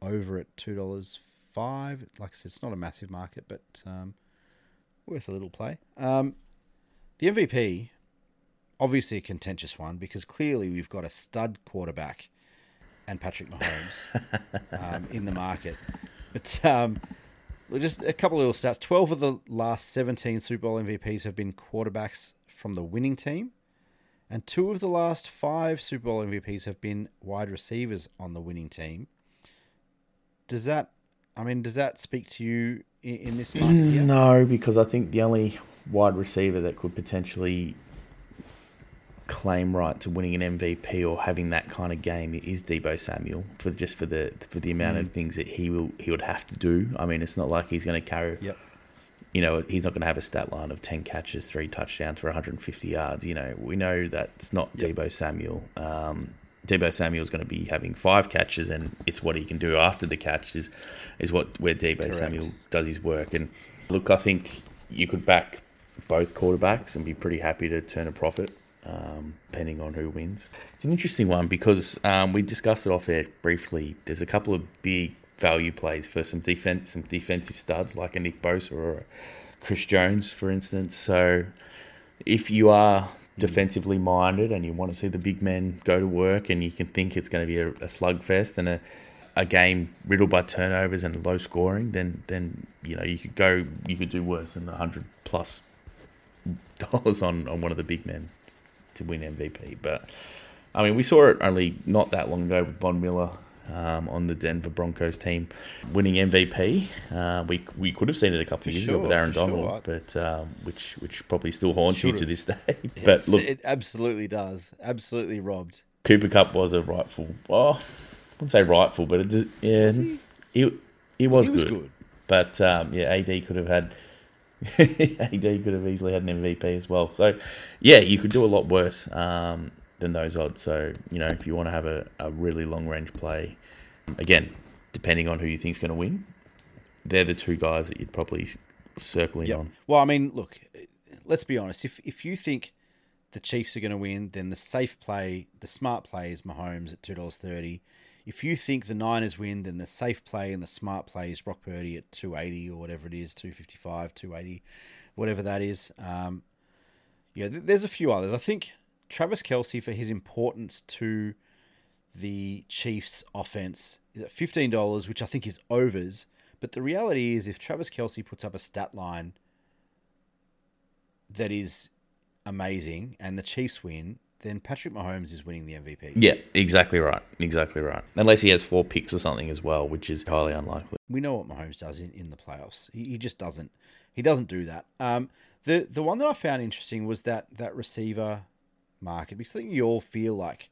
over at two dollars five. Like I said, it's not a massive market, but um, worth a little play. Um, the MVP, obviously a contentious one because clearly we've got a stud quarterback and Patrick Mahomes *laughs* um, in the market. But um, just a couple little stats: twelve of the last seventeen Super Bowl MVPs have been quarterbacks from the winning team, and two of the last five Super Bowl MVPs have been wide receivers on the winning team. Does that? I mean, does that speak to you in, in this market? *clears throat* no, because I think the only wide receiver that could potentially claim right to winning an MVP or having that kind of game is Deebo Samuel for just for the for the amount of things that he will he would have to do. I mean, it's not like he's going to carry. Yep. You know, he's not going to have a stat line of ten catches, three touchdowns for 150 yards. You know, we know that's not Yep. Deebo Samuel. Um, Deebo Samuel's going to be having five catches, and it's what he can do after the catch is, is what where Deebo Correct. Samuel does his work. And look, I think you could back both quarterbacks and be pretty happy to turn a profit, um, depending on who wins. It's an interesting one because um, we discussed it off air briefly. There's a couple of big value plays for some defense, some defensive studs like a Nick Bosa or a Chris Jones, for instance. So if you are defensively minded and you want to see the big men go to work and you can think it's going to be a, a slugfest and a, a game riddled by turnovers and low scoring, then then you know you could go you could do worse than hundred plus dollars on, on one of the big men to win MVP. But I mean, we saw it only not that long ago with Von Miller um, on the Denver Broncos team winning MVP. Uh, we we could have seen it a couple For of years sure, ago with Aaron Donald, sure. but um, which which probably still haunts you to this *laughs* day. but look, it absolutely does. Absolutely robbed. Cooper Kupp was a rightful. Well, I wouldn't say rightful, but it just, yeah, Was he? it it was, he was good. good. But um, yeah, AD could have had *laughs* AD could have easily had an MVP as well. So yeah, you could do a lot worse um, than those odds. So you know, if you want to have a, a really long range play, again, depending on who you think's going to win, they're the two guys that you'd probably circle in Yep. on. Well, I mean, look, let's be honest. If if you think the Chiefs are going to win, then the safe play, the smart play is Mahomes at two dollars thirty. If you think the Niners win, then the safe play and the smart play is Brock Purdy at two eighty or whatever it is, two fifty five, two eighty, whatever that is. Um, yeah, th- there's a few others. I think Travis Kelce for his importance to the Chiefs' offense is at fifteen dollars, which I think is overs. But the reality is, if Travis Kelce puts up a stat line that is amazing and the Chiefs win, then Patrick Mahomes is winning the MVP. Yeah, exactly right. Exactly right. Unless he has four picks or something as well, which is highly unlikely. We know what Mahomes does in, in the playoffs. He, he just doesn't. He doesn't do that. Um, the the one that I found interesting was that that receiver market because I think you all feel like,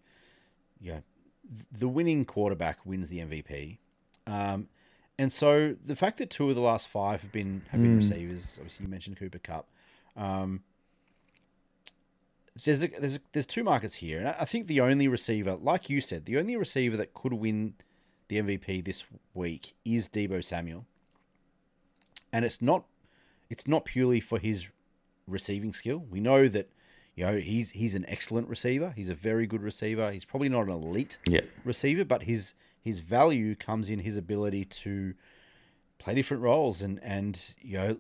yeah, the winning quarterback wins the MVP. Um, and so the fact that two of the last five have been have been Mm. receivers, obviously you mentioned Cooper Kupp. Um, there's a, there's a, there's two markets here, and I think the only receiver, like you said, the only receiver that could win the MVP this week is Deebo Samuel, and it's not it's not purely for his receiving skill. We know that you know he's he's an excellent receiver. He's a very good receiver. He's probably not an elite Yeah. receiver, but his his value comes in his ability to play different roles and and you know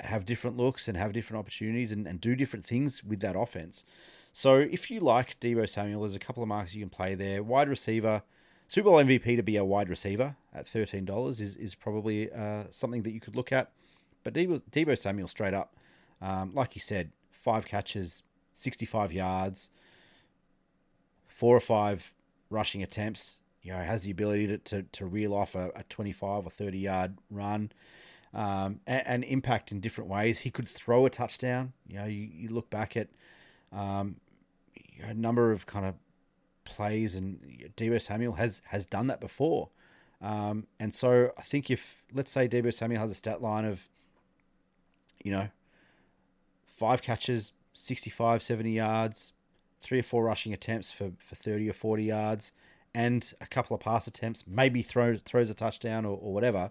have different looks and have different opportunities and, and do different things with that offense. So if you like Deebo Samuel, there's a couple of marks you can play there. Wide receiver, Super Bowl MVP to be a wide receiver at thirteen dollars is is probably uh, something that you could look at. But Deebo, Deebo Samuel straight up, um, like you said, five catches, sixty five yards, four or five rushing attempts. You know, has the ability to, to, to reel off a, a 25 or 30 yard run um, and, and impact in different ways. He could throw a touchdown. You know, you, you look back at um, a number of kind of plays, and Deebo Samuel has has done that before. Um, and so I think if, let's say, Deebo Samuel has a stat line of, you know, five catches, 65, 70 yards, three or four rushing attempts for, for 30 or 40 yards, and a couple of pass attempts, maybe throw, throws a touchdown or, or whatever,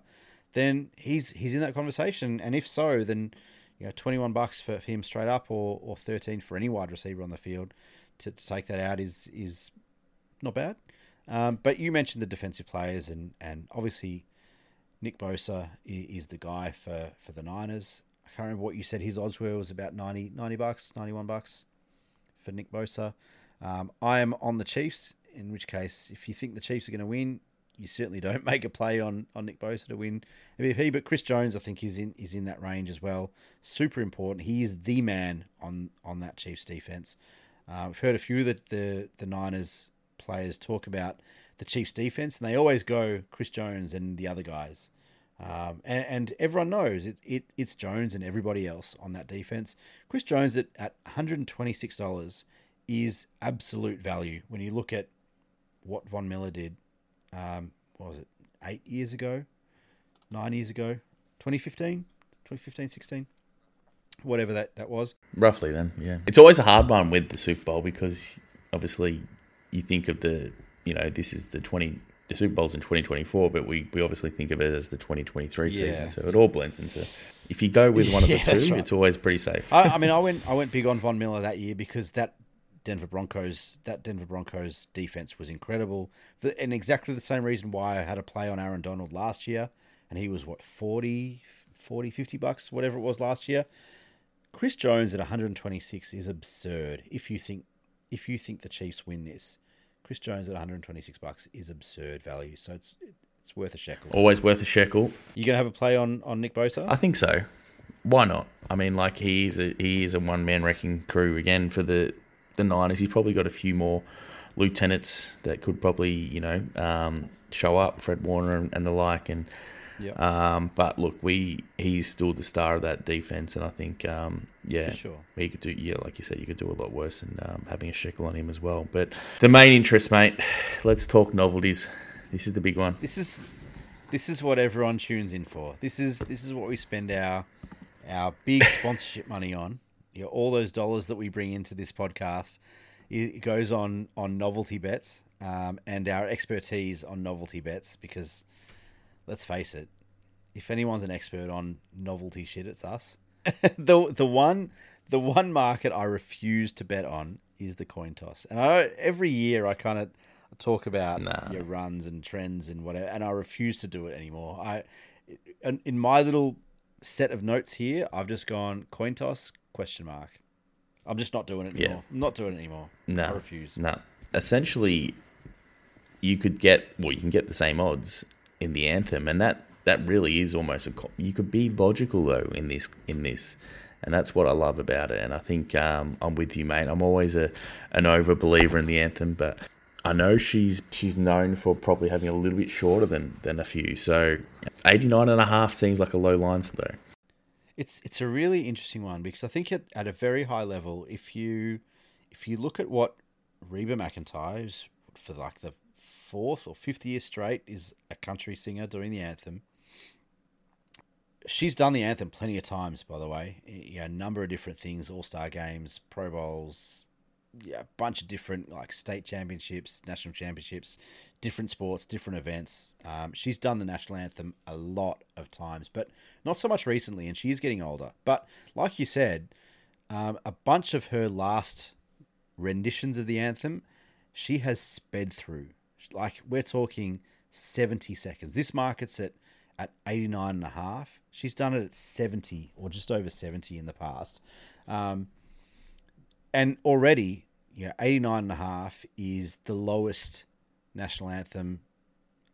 then he's he's in that conversation. And if so, then you know, 21 bucks for him straight up or, or 13 for any wide receiver on the field to, to take that out is is not bad. Um, but you mentioned the defensive players, and, and obviously Nick Bosa is the guy for, for the Niners. I can't remember what you said his odds were. It was about 90, 90 bucks, 91 bucks for Nick Bosa. Um, I am on the Chiefs, in which case, if you think the Chiefs are going to win, you certainly don't *laughs* make a play on, on Nick Bosa to win MVP. But Chris Jones, I think, is in is in that range as well. Super important. He is the man on on that Chiefs defense. Uh, we've heard a few of the, the the Niners players talk about the Chiefs defense, and they always go Chris Jones and the other guys. Um, and, and everyone knows it, it it's Jones and everybody else on that defense. Chris Jones at, at $126 is absolute value when you look at what Von Miller did. Um, what was it, eight years ago, nine years ago, 2015, 2015, 16, whatever that, that was. Roughly then, yeah. It's always a hard one with the Super Bowl because obviously you think of the, you know, this is the 20, the Super Bowl's in 2024, but we, we obviously think of it as the 2023 Yeah. season. So it all blends into, if you go with one of the *laughs* Yeah, two, right. it's always pretty safe. I, I mean, I went I went big on Von Miller that year because that Denver Broncos that Denver Broncos defense was incredible, and exactly the same reason why I had a play on Aaron Donald last year, and he was what 40, 40 50 bucks, whatever it was last year. Chris Jones at 126 is absurd. If you think if you think the Chiefs win this, Chris Jones at 126 bucks is absurd value. So it's it's worth a shekel. Always worth a shekel. You gonna have a play on on Nick Bosa? I think so. Why not? I mean, like he is a he is a one man wrecking crew again for the the Niners. He's probably got a few more lieutenants that could probably you know um, show up, Fred Warner and, and the like. And Yeah. um, but look, we he's still the star of that defense, and I think um, yeah, For sure. he could do yeah, like you said, you could do a lot worse, and um, having a shekel on him as well. But the main interest, mate. Let's talk novelties. This is the big one. This is this is what everyone tunes in for. This is this is what we spend our our big sponsorship money on. You know, all those dollars that we bring into this podcast, it goes on on novelty bets um, and our expertise on novelty bets. Because let's face it, if anyone's an expert on novelty shit, it's us. *laughs* the the one the one market I refuse to bet on is the coin toss. And I every year I kind of talk about Nah. your runs and trends and whatever, and I refuse to do it anymore. I in my little set of notes here, I've just gone coin toss question mark. I'm just not doing it Yeah. anymore. I'm not doing it anymore. No, I refuse. No, essentially, you could get well, you can get the same odds in the anthem, and that that really is almost a. You could be logical though in this in this, and that's what I love about it. And I think um, I'm with you, mate. I'm always a an over believer in the anthem, but. I know she's she's known for probably having a little bit shorter than, than a few. So 89 and a half seems like a low line though. It's it's a really interesting one because I think at, at a very high level, if you if you look at what Reba McEntire, for like the fourth or fifth year straight, is a country singer doing the anthem. She's done the anthem plenty of times, by the way. Yeah, a number of different things: All Star Games, Pro Bowls, yeah, a bunch of different like state championships, national championships, different sports, different events. Um, she's done the national anthem a lot of times, but not so much recently, and she is getting older. But like you said, um, a bunch of her last renditions of the anthem, she has sped through. Like we're talking 70 seconds. This market's at at 89 and a half. She's done it at 70 or just over 70 in the past. Um, and already, yeah, 89 and a half is the lowest national anthem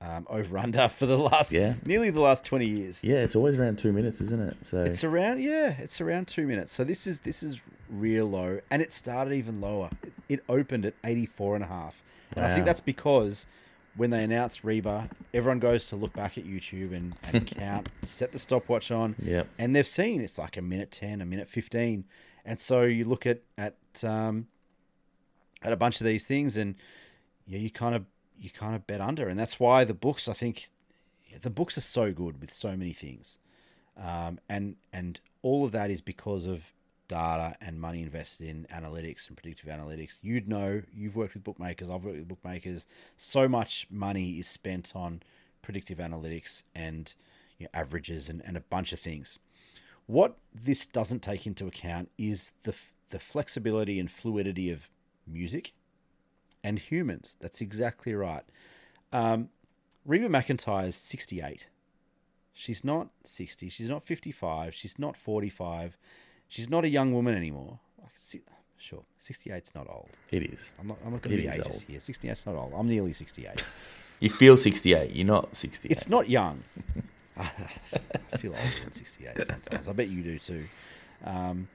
um, over *laughs* under for the last Yeah. nearly the last 20 years. Yeah, it's always around two minutes, isn't it? So It's around yeah, it's around two minutes. So this is this is real low, and it started even lower. It, it opened at 84 and a half, and I think that's because when they announced Reba, everyone goes to look back at YouTube and, and *laughs* count, set the stopwatch on, Yep. and they've seen it's like a minute 10, a minute 15, and so you look at at um, at a bunch of these things, and yeah, you kind of you kind of bet under, and that's why the books. I think the books are so good with so many things, um, and and all of that is because of data and money invested in analytics and predictive analytics. You'd know you've worked with bookmakers. I've worked with bookmakers. So much money is spent on predictive analytics and you know, averages and, and a bunch of things. What this doesn't take into account is the the flexibility and fluidity of music and humans. That's exactly right. Um, Reba McEntire is 68. She's not 60. She's not 55. She's not 45. She's not a young woman anymore. Sure, 68's not old. it is. I'm not, I'm not going to be is ageist old. here. 68's not old. I'm nearly 68. *laughs* You feel 68. You're not 68. It's not young. *laughs* I feel older than 68 sometimes. I bet you do too. Um,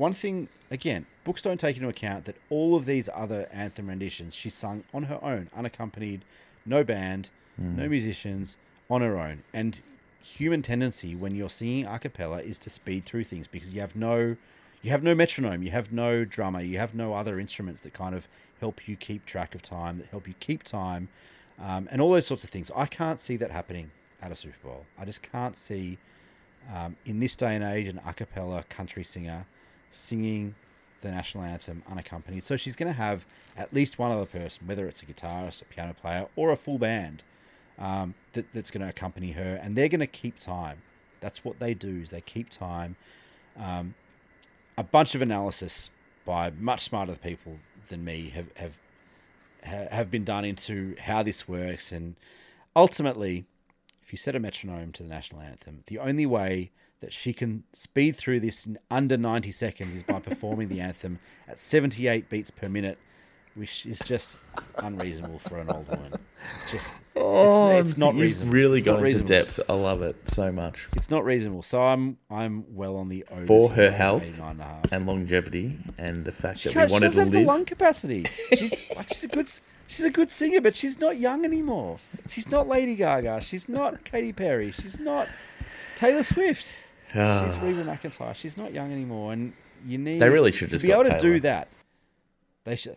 one thing, again, books don't take into account that all of these other anthem renditions she sung on her own, unaccompanied, no band, no musicians, on her own. And human tendency when you're singing a cappella is to speed through things because you have no you have no metronome, you have no drummer, you have no other instruments that kind of help you keep track of time, that help you keep time, um, and all those sorts of things. I can't see that happening at a Super Bowl. I just can't see um, in this day and age an a cappella country singer singing the national anthem unaccompanied. So she's going to have at least one other person, whether it's a guitarist, a piano player, or a full band, um, that, that's going to accompany her, and they're going to keep time. That's what they do. Is they keep time. Um, a bunch of analysis by much smarter people than me have have have been done into how this works, and ultimately, if you set a metronome to the national anthem, the only way that she can speed through this in under 90 seconds is by *laughs* performing the anthem at 78 beats per minute, which is just unreasonable for an old woman. It's just, it's, oh, it's not you've reasonable. really It's not gone into depth. I love it so much. It's not reasonable. So I'm I'm well on the over For her health and. And longevity and the fact She, that we she wanted doesn't have the lung capacity. She's like she's a good she's a good singer, but she's not young anymore. She's not Lady Gaga. She's not Katy Perry. She's not Taylor Swift. Ah. She's Reba McEntire. She's not young anymore, and you need They really should to just be able got to do that. They should.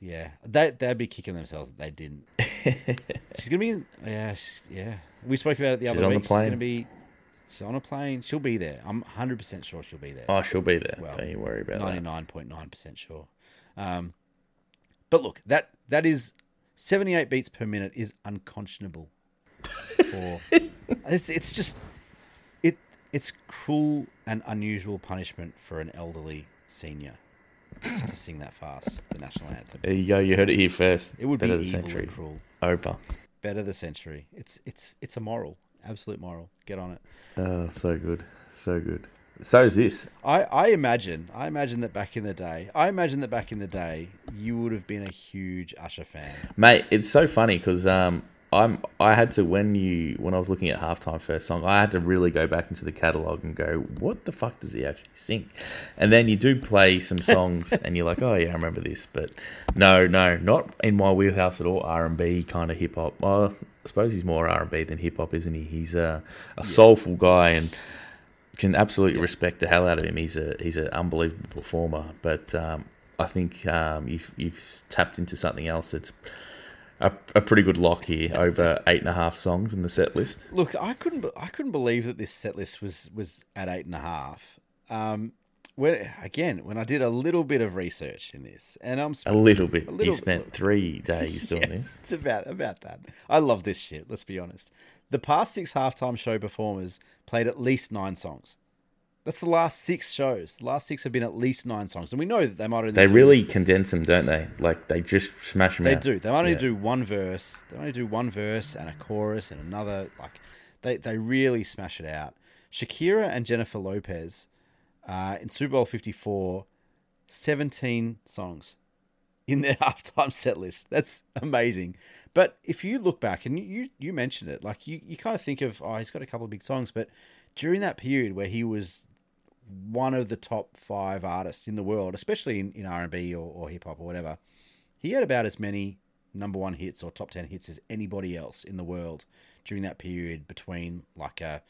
Yeah, they they'd be kicking themselves that they didn't. *laughs* she's gonna be. Yeah, she's- yeah. We spoke about it the She's other the week. She's gonna be. She's on a plane. She'll be there. I'm 100 percent sure she'll be there. Oh, she'll be there. Well, Don't you worry about that. 99.9% sure. Um, but look, that that is 78 beats per minute is unconscionable. *laughs* For it's it's just it's cruel and unusual punishment for an elderly senior to sing that fast, the national anthem. There you go. You heard it here first. It would Better be the evil century. and cruel. Oprah. Better the century. It's it's it's a moral, absolute moral. Get on it. Oh, so good. So good. So is this. I, I imagine I imagine that back in the day I imagine that back in the day you would have been a huge Usher fan. Mate, it's so funny because um, I'm I had to when you when I was looking at halftime first song, I had to really go back into the catalog and go, what the fuck does he actually sing? And then you do play some songs, *laughs* and you're like, oh yeah, I remember this, but no, no, not in my wheelhouse at all. R and B kind of hip hop. Well, I suppose he's more R and B than hip hop, isn't he? He's a a soulful guy and can absolutely respect the hell out of him. He's a he's an unbelievable performer, but um, I think um, you've you've tapped into something else that's a, a pretty good lock here over eight and a half songs in the set list. Look, I couldn't I couldn't believe that this set list was was at eight and a half. Um, when again when I did a little bit of research in this, and I'm A little bit. A he spent bit. three *laughs* days doing Yeah, this. It's about about that. I love this shit. Let's be honest. The past six halftime show performers played at least nine songs. That's the last six shows. The last six have been at least nine songs, and we know that they might only They do, really condense them, don't they? Like they just smash them they out. do. They might only Yeah. do one verse. They only do one verse and a chorus and another. Like they they really smash it out. Shakira and Jennifer Lopez uh, in Super Bowl Fifty Four, 17 songs in their *laughs* halftime set list. That's amazing. But if you look back and you, you, you mentioned it, like you, you kind of think of, oh, he's got a couple of big songs, but during that period where he was one of the top five artists in the world, especially in, in R&B or, or hip hop or whatever, he had about as many number one hits or top 10 hits as anybody else in the world during that period between like a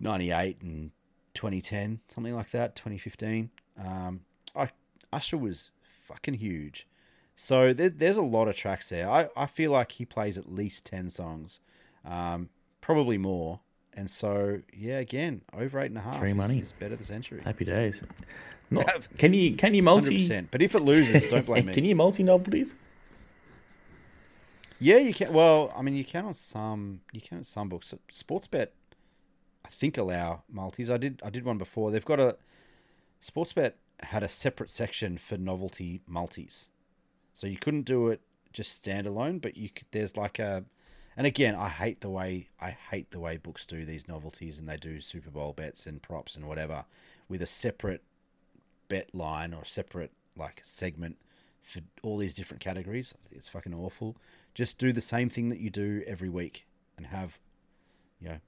98 and 2010, something like that, 2015. Um, I, Usher was fucking huge. So there, there's a lot of tracks there. I, I feel like he plays at least 10 songs, um, probably more. And so, yeah, again, over eight and a half Free is, money. is better than the century. Happy days. Not, can you can you multi? 100%. But if it loses, don't blame *laughs* me. can you multi novelties? Yeah, you can. Well, I mean, you can on some. You can on some books. Sportsbet, I think, allow multis. I did. I did one before. They've got a. Sportsbet had a separate section for novelty multis, so you couldn't do it just standalone. But you could. There's like a. And again, I hate the way I hate the way books do these novelties, and they do Super Bowl bets and props and whatever with a separate bet line or separate like segment for all these different categories. It's fucking awful. Just do the same thing that you do every week and have, you know,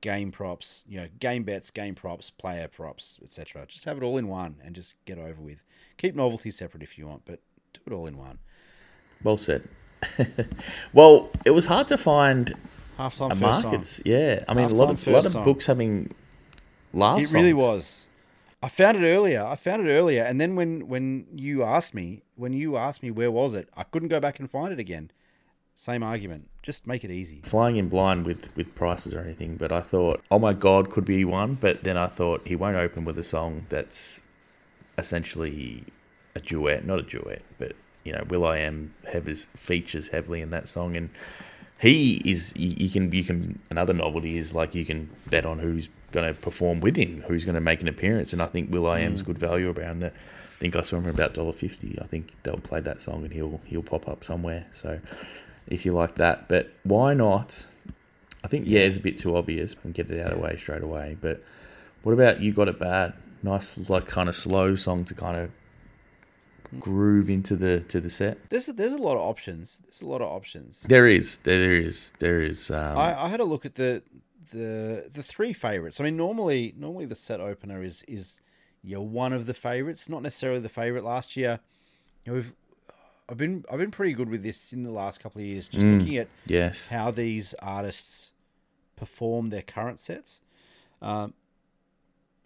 game props, you know, game bets, game props, player props, etc. Just have it all in one and just get over with. Keep novelties separate if you want, but do it all in one. Well said. *laughs* well, it was hard to find Halftime a first markets. Yeah, I mean, a lot of a lot of song. books having last. It really songs. was. I found it earlier. I found it earlier, and then when when you asked me, when you asked me where was it, I couldn't go back and find it again. Same argument. Just make it easy. flying in blind with with prices or anything, but I thought, oh my god, could be one. But then I thought he won't open with a song that's essentially a duet, not a duet, but you know, will.i.am Heathers features heavily in that song, and he is. You, you can you can another novelty is like you can bet on who's going to perform with him, who's going to make an appearance, and I think will.i.am's mm. good value around that. I think I saw him about dollar fifty. I think they'll play that song and he'll he'll pop up somewhere. So if you like that, but why not? I think yeah, it's a bit too obvious and get it out of the way straight away. But what about you got it bad? Nice like kind of slow song to kind of groove into the to the set. There's a, there's a lot of options. There's a lot of options. There is, there is, there is. Um, I, I had a look at the the the three favorites. I mean, normally normally the set opener is is you know, one of the favorites, not necessarily the favorite. Last year, you know, we've I've been I've been pretty good with this in the last couple of years, just Mm. looking at yes, how these artists perform their current sets. Um,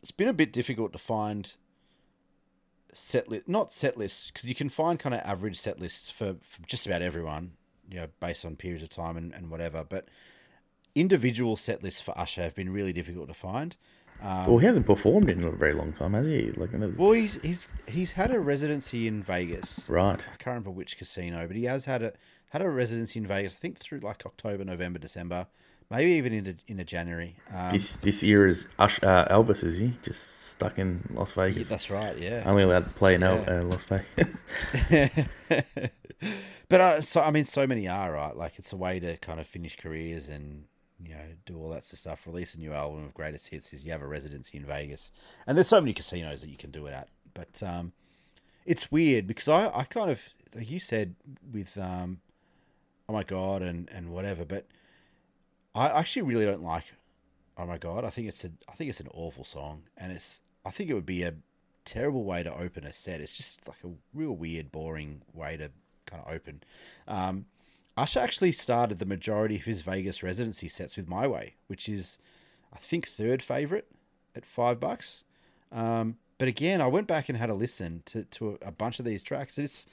it's been a bit difficult to find set list, not set lists, because you can find kind of average set lists for, for just about everyone, you know, based on periods of time and, and whatever. But individual set lists for Usher have been really difficult to find. Um, well, he hasn't performed in a very long time, has he? Like, was- well, he's he's he's had a residency in Vegas. right. I can't remember which casino, but he has had a had a residency in Vegas. I think through like October, November, December. Maybe even into into January. Um, This this year is Ush, uh, Elvis, is he? Just stuck in Las yeah, Vegas. that's right. Yeah. Only allowed to play in El- Yeah. uh, Las Vegas. *laughs* but uh, so I mean, so many are right. Like it's a way to kind of finish careers and you know do all that sort of stuff. Release a new album of greatest hits. Is you have a residency in Vegas, and there's so many casinos that you can do it at. But um, it's weird because I I kind of like you said with um, oh my god and and whatever, but I actually really don't like oh my god. I think it's a I think it's an awful song, and it's I think it would be a terrible way to open a set. It's just like a real weird, boring way to kind of open. Um, Usher actually started the majority of his Vegas residency sets with My Way, which is, I think, third favorite at five bucks. Um, but again, I went back and had a listen to, to a, bunch of these tracks. It's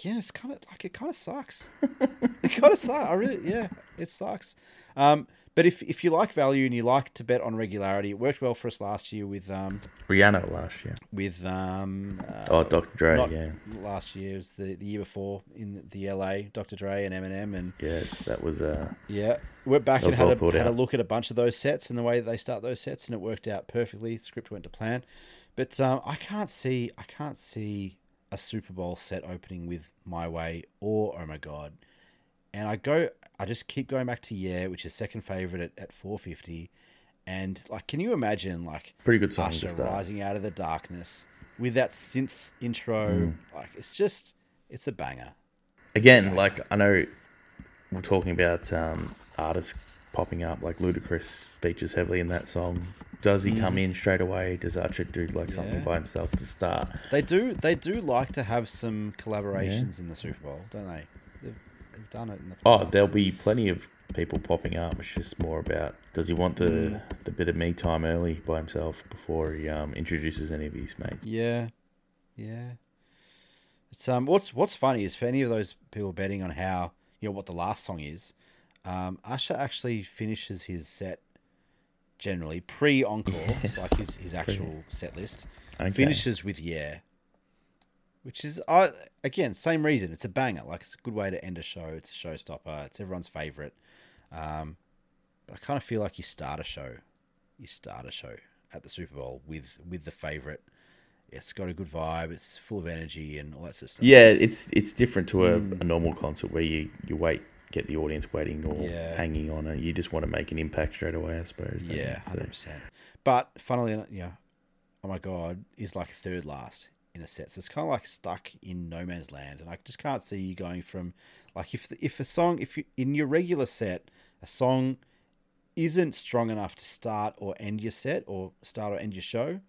again, it's kind of like it kind of sucks. *laughs* it kind of sucks. I really, yeah, it sucks. Um, but if if you like value and you like to bet on regularity, it worked well for us last year with um Rihanna last year. with um uh, Oh, Dr. Dre, not yeah. last year it was the, the year before in the LA, Dr. Dre and Eminem and Yes, that was uh, yeah, went back and had a, had a look at a bunch of those sets and the way that they start those sets, and it worked out perfectly. The script went to plan, but um, I can't see I can't see a Super Bowl set opening with My Way or Oh My God, and I go I just keep going back to Yeah, which is second favorite at, at four fifty, and like, can you imagine like pretty good song Usher rising out of the darkness with that synth intro? Mm. Like, it's just it's a banger. Again, like I know we're talking about um, artists popping up, like Ludacris features heavily in that song. Does he come in straight away? Does Usher do like something Mm. By himself to start? They do. They do like to have some collaborations in the Super Bowl, don't they? They've, they've done it in the Oh, there'll be plenty of people popping up. It's just more about does he want the Mm. the bit of me time early by himself before he um, introduces any of his mates. Yeah, yeah. It's um. What's What's funny is for any of those people betting on how you know what the last song is, um, Usher actually finishes his set generally pre encore, *laughs* like his his actual set list. Okay. finishes with yeah which is I again same reason. It's a banger. Like it's a good way to end a show. It's a showstopper. It's everyone's favorite. Um but i kind of feel like you start a show you start a show at the super bowl with with the favorite. It's got a good vibe. It's full of energy and all that sort of stuff. Yeah, it's it's different to a, Mm. a normal concert where you, you wait, get the audience waiting or Yeah. hanging on, it. you just want to make an impact straight away, I suppose. yeah So- 100% but funnily enough you know oh my god is like third last in a set so it's kind of like stuck in no man's land and i just can't see you going from like if the, if a song if you in your regular set a song isn't strong enough to start or end your set or start or end your show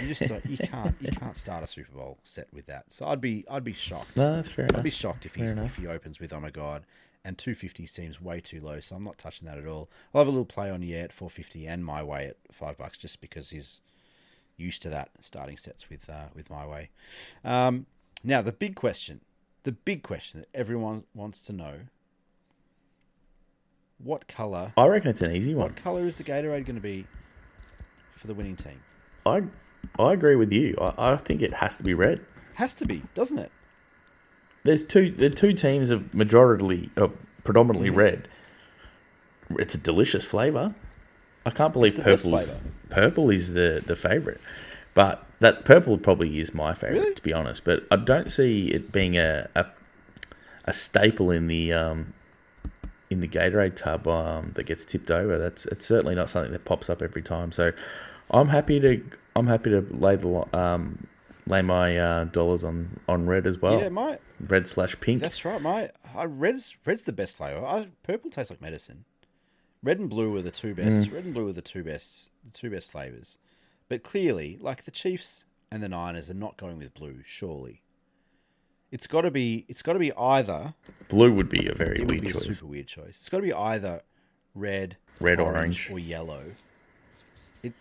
you just don't you can't you can't start a super bowl set with that so i'd be i'd be shocked No, that's fair I'd enough. be shocked if he if he opens with oh my god, and two fifty seems way too low, so I'm not touching that at all. I'll have a little play on yeah at four fifty and my way at five bucks just because he's used to that starting sets with uh, with my way. Um, now the big question, the big question that everyone wants to know: what color? I reckon it's an easy one. What color is the Gatorade going to be for the winning team? I I agree with you. I, I think it has to be red. Has to be, doesn't it? There's two the two teams are majority uh, predominantly Mm. red. It's a delicious flavour. I can't believe purple is purple is the the favourite, but that purple probably is my favourite Really? to be honest. But I don't see it being a a, a staple in the um, in the Gatorade tub um, that gets tipped over. That's it's certainly not something that pops up every time. So I'm happy to I'm happy to lay the um, lay my uh, dollars on on red as well. yeah, my red slash pink. That's right. My I, red's red's the best flavor. I, purple tastes like medicine. Red and blue are the two best. Mm. Red and blue are the two best. The two best flavors. But clearly, like the Chiefs and the Niners are not going with blue. Surely, it's got to be. It's got to be either. Blue would be a very weird choice. super weird choice. It's got to be either red, Red, orange, orange. or yellow. It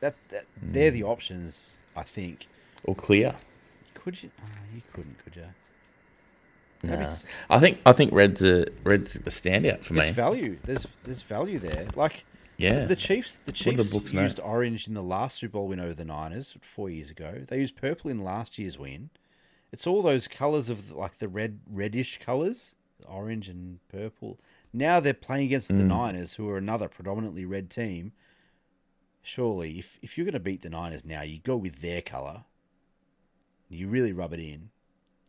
that, that they're the options. I think. Or clear. Could you? Oh, you couldn't, could you? Be Nah. I think I think red's a red's a standout for me. It's value. There's there's value there. Like yeah, the Chiefs, the do the Chiefs books know? used orange in the last Super Bowl win over the Niners four years ago. They used purple in last year's win. It's all those colors of like the red reddish colors, orange and purple. Now they're playing against the Mm. Niners, who are another predominantly red team. Surely, if, if you're going to beat the Niners now, you go with their color. You really rub it in.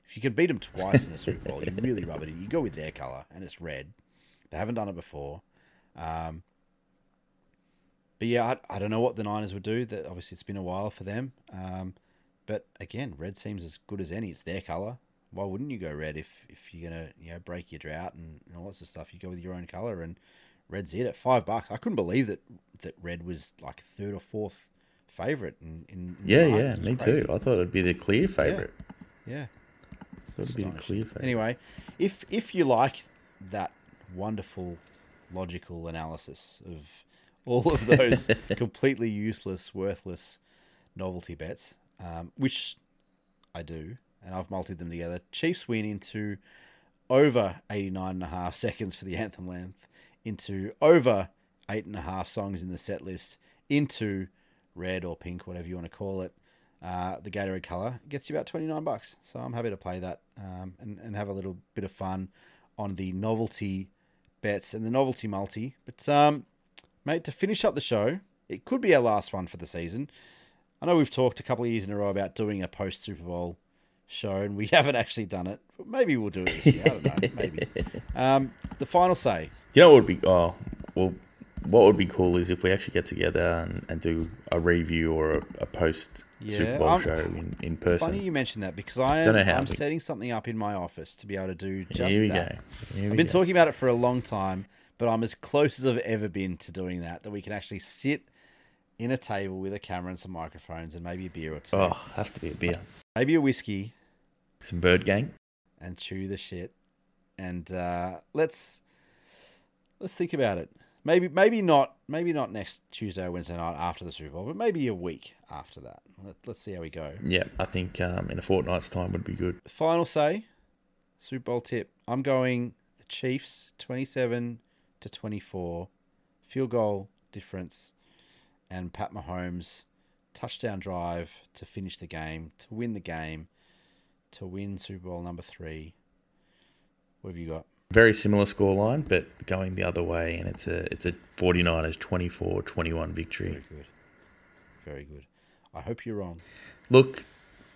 If you can beat them twice in a Super Bowl, you really rub it in. You go with their color, and it's red. They haven't done it before. Um, but yeah, I, I don't know what the Niners would do. That obviously it's been a while for them. Um, but again, red seems as good as any. It's their color. Why wouldn't you go red if if you're gonna you know break your drought and, and all that sort of stuff? You go with your own color, and red's it at five bucks. I couldn't believe that that red was like third or fourth favorite. In, in, Yeah, yeah, me crazy. too. I thought it'd be the clear favorite. Yeah. Thought it'd be the clear favorite. Anyway, if if you like that wonderful logical analysis of all of those *laughs* completely useless, worthless novelty bets, um, which I do, and I've multied them together. Chiefs win into over 89 and a half seconds for the anthem length, into over eight and a half songs in the set list, into red or pink, whatever you want to call it. Uh, the Gatorade color gets you about 29 bucks. So I'm happy to play that um, and, and have a little bit of fun on the novelty bets and the novelty multi. But, um, mate, to finish up the show, it could be our last one for the season. I know we've talked a couple of years in a row about doing a post Super Bowl show, and we *laughs* haven't actually done it. But maybe we'll do it this year. I don't know. Maybe. *laughs* Um, the final say. You know what would be? Oh, well, what would be cool is if we actually get together and, and do a review or a, a post Super Bowl I'm- show in, in person. Funny you mentioned that because I Don't know how I'm we- setting something up in my office to be able to do just Here we that. go. Here I've we been go. talking about it for a long time, but I'm as close as I've ever been to doing that. That we can actually sit in a table with a camera and some microphones and maybe a beer or two, Oh, have to be a beer. maybe a whiskey, Some bird gang. and chew the shit. And uh, let's let's think about it. Maybe maybe not maybe not next Tuesday or Wednesday night after the Super Bowl, but maybe a week after that. Let, let's see how we go. Yeah, I think um, in a fortnight's time would be good. Final say, Super Bowl tip. I'm going the Chiefs 27 to 24, field goal difference, and Pat Mahomes touchdown drive to finish the game, to win the game, to win Super Bowl number three. What have you got? Very similar scoreline, but going the other way, and it's a it's a 49ers 24-21 victory. Very good. Very good. I hope you're wrong. Look,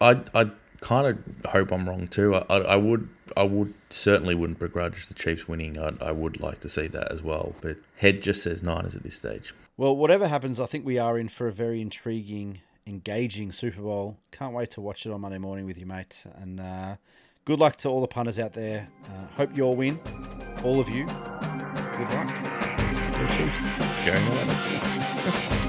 I I kind of hope I'm wrong too. I, I, I would I would certainly wouldn't begrudge the Chiefs winning. I I would like to see that as well. But head just says Niners at this stage. Well, whatever happens, I think we are in for a very intriguing, engaging Super Bowl. Can't wait to watch it on Monday morning with you, mate. And uh, good luck to all the punters out there. Uh, hope you all win, all of you. Good luck. Go Chiefs. Go Niners. *laughs*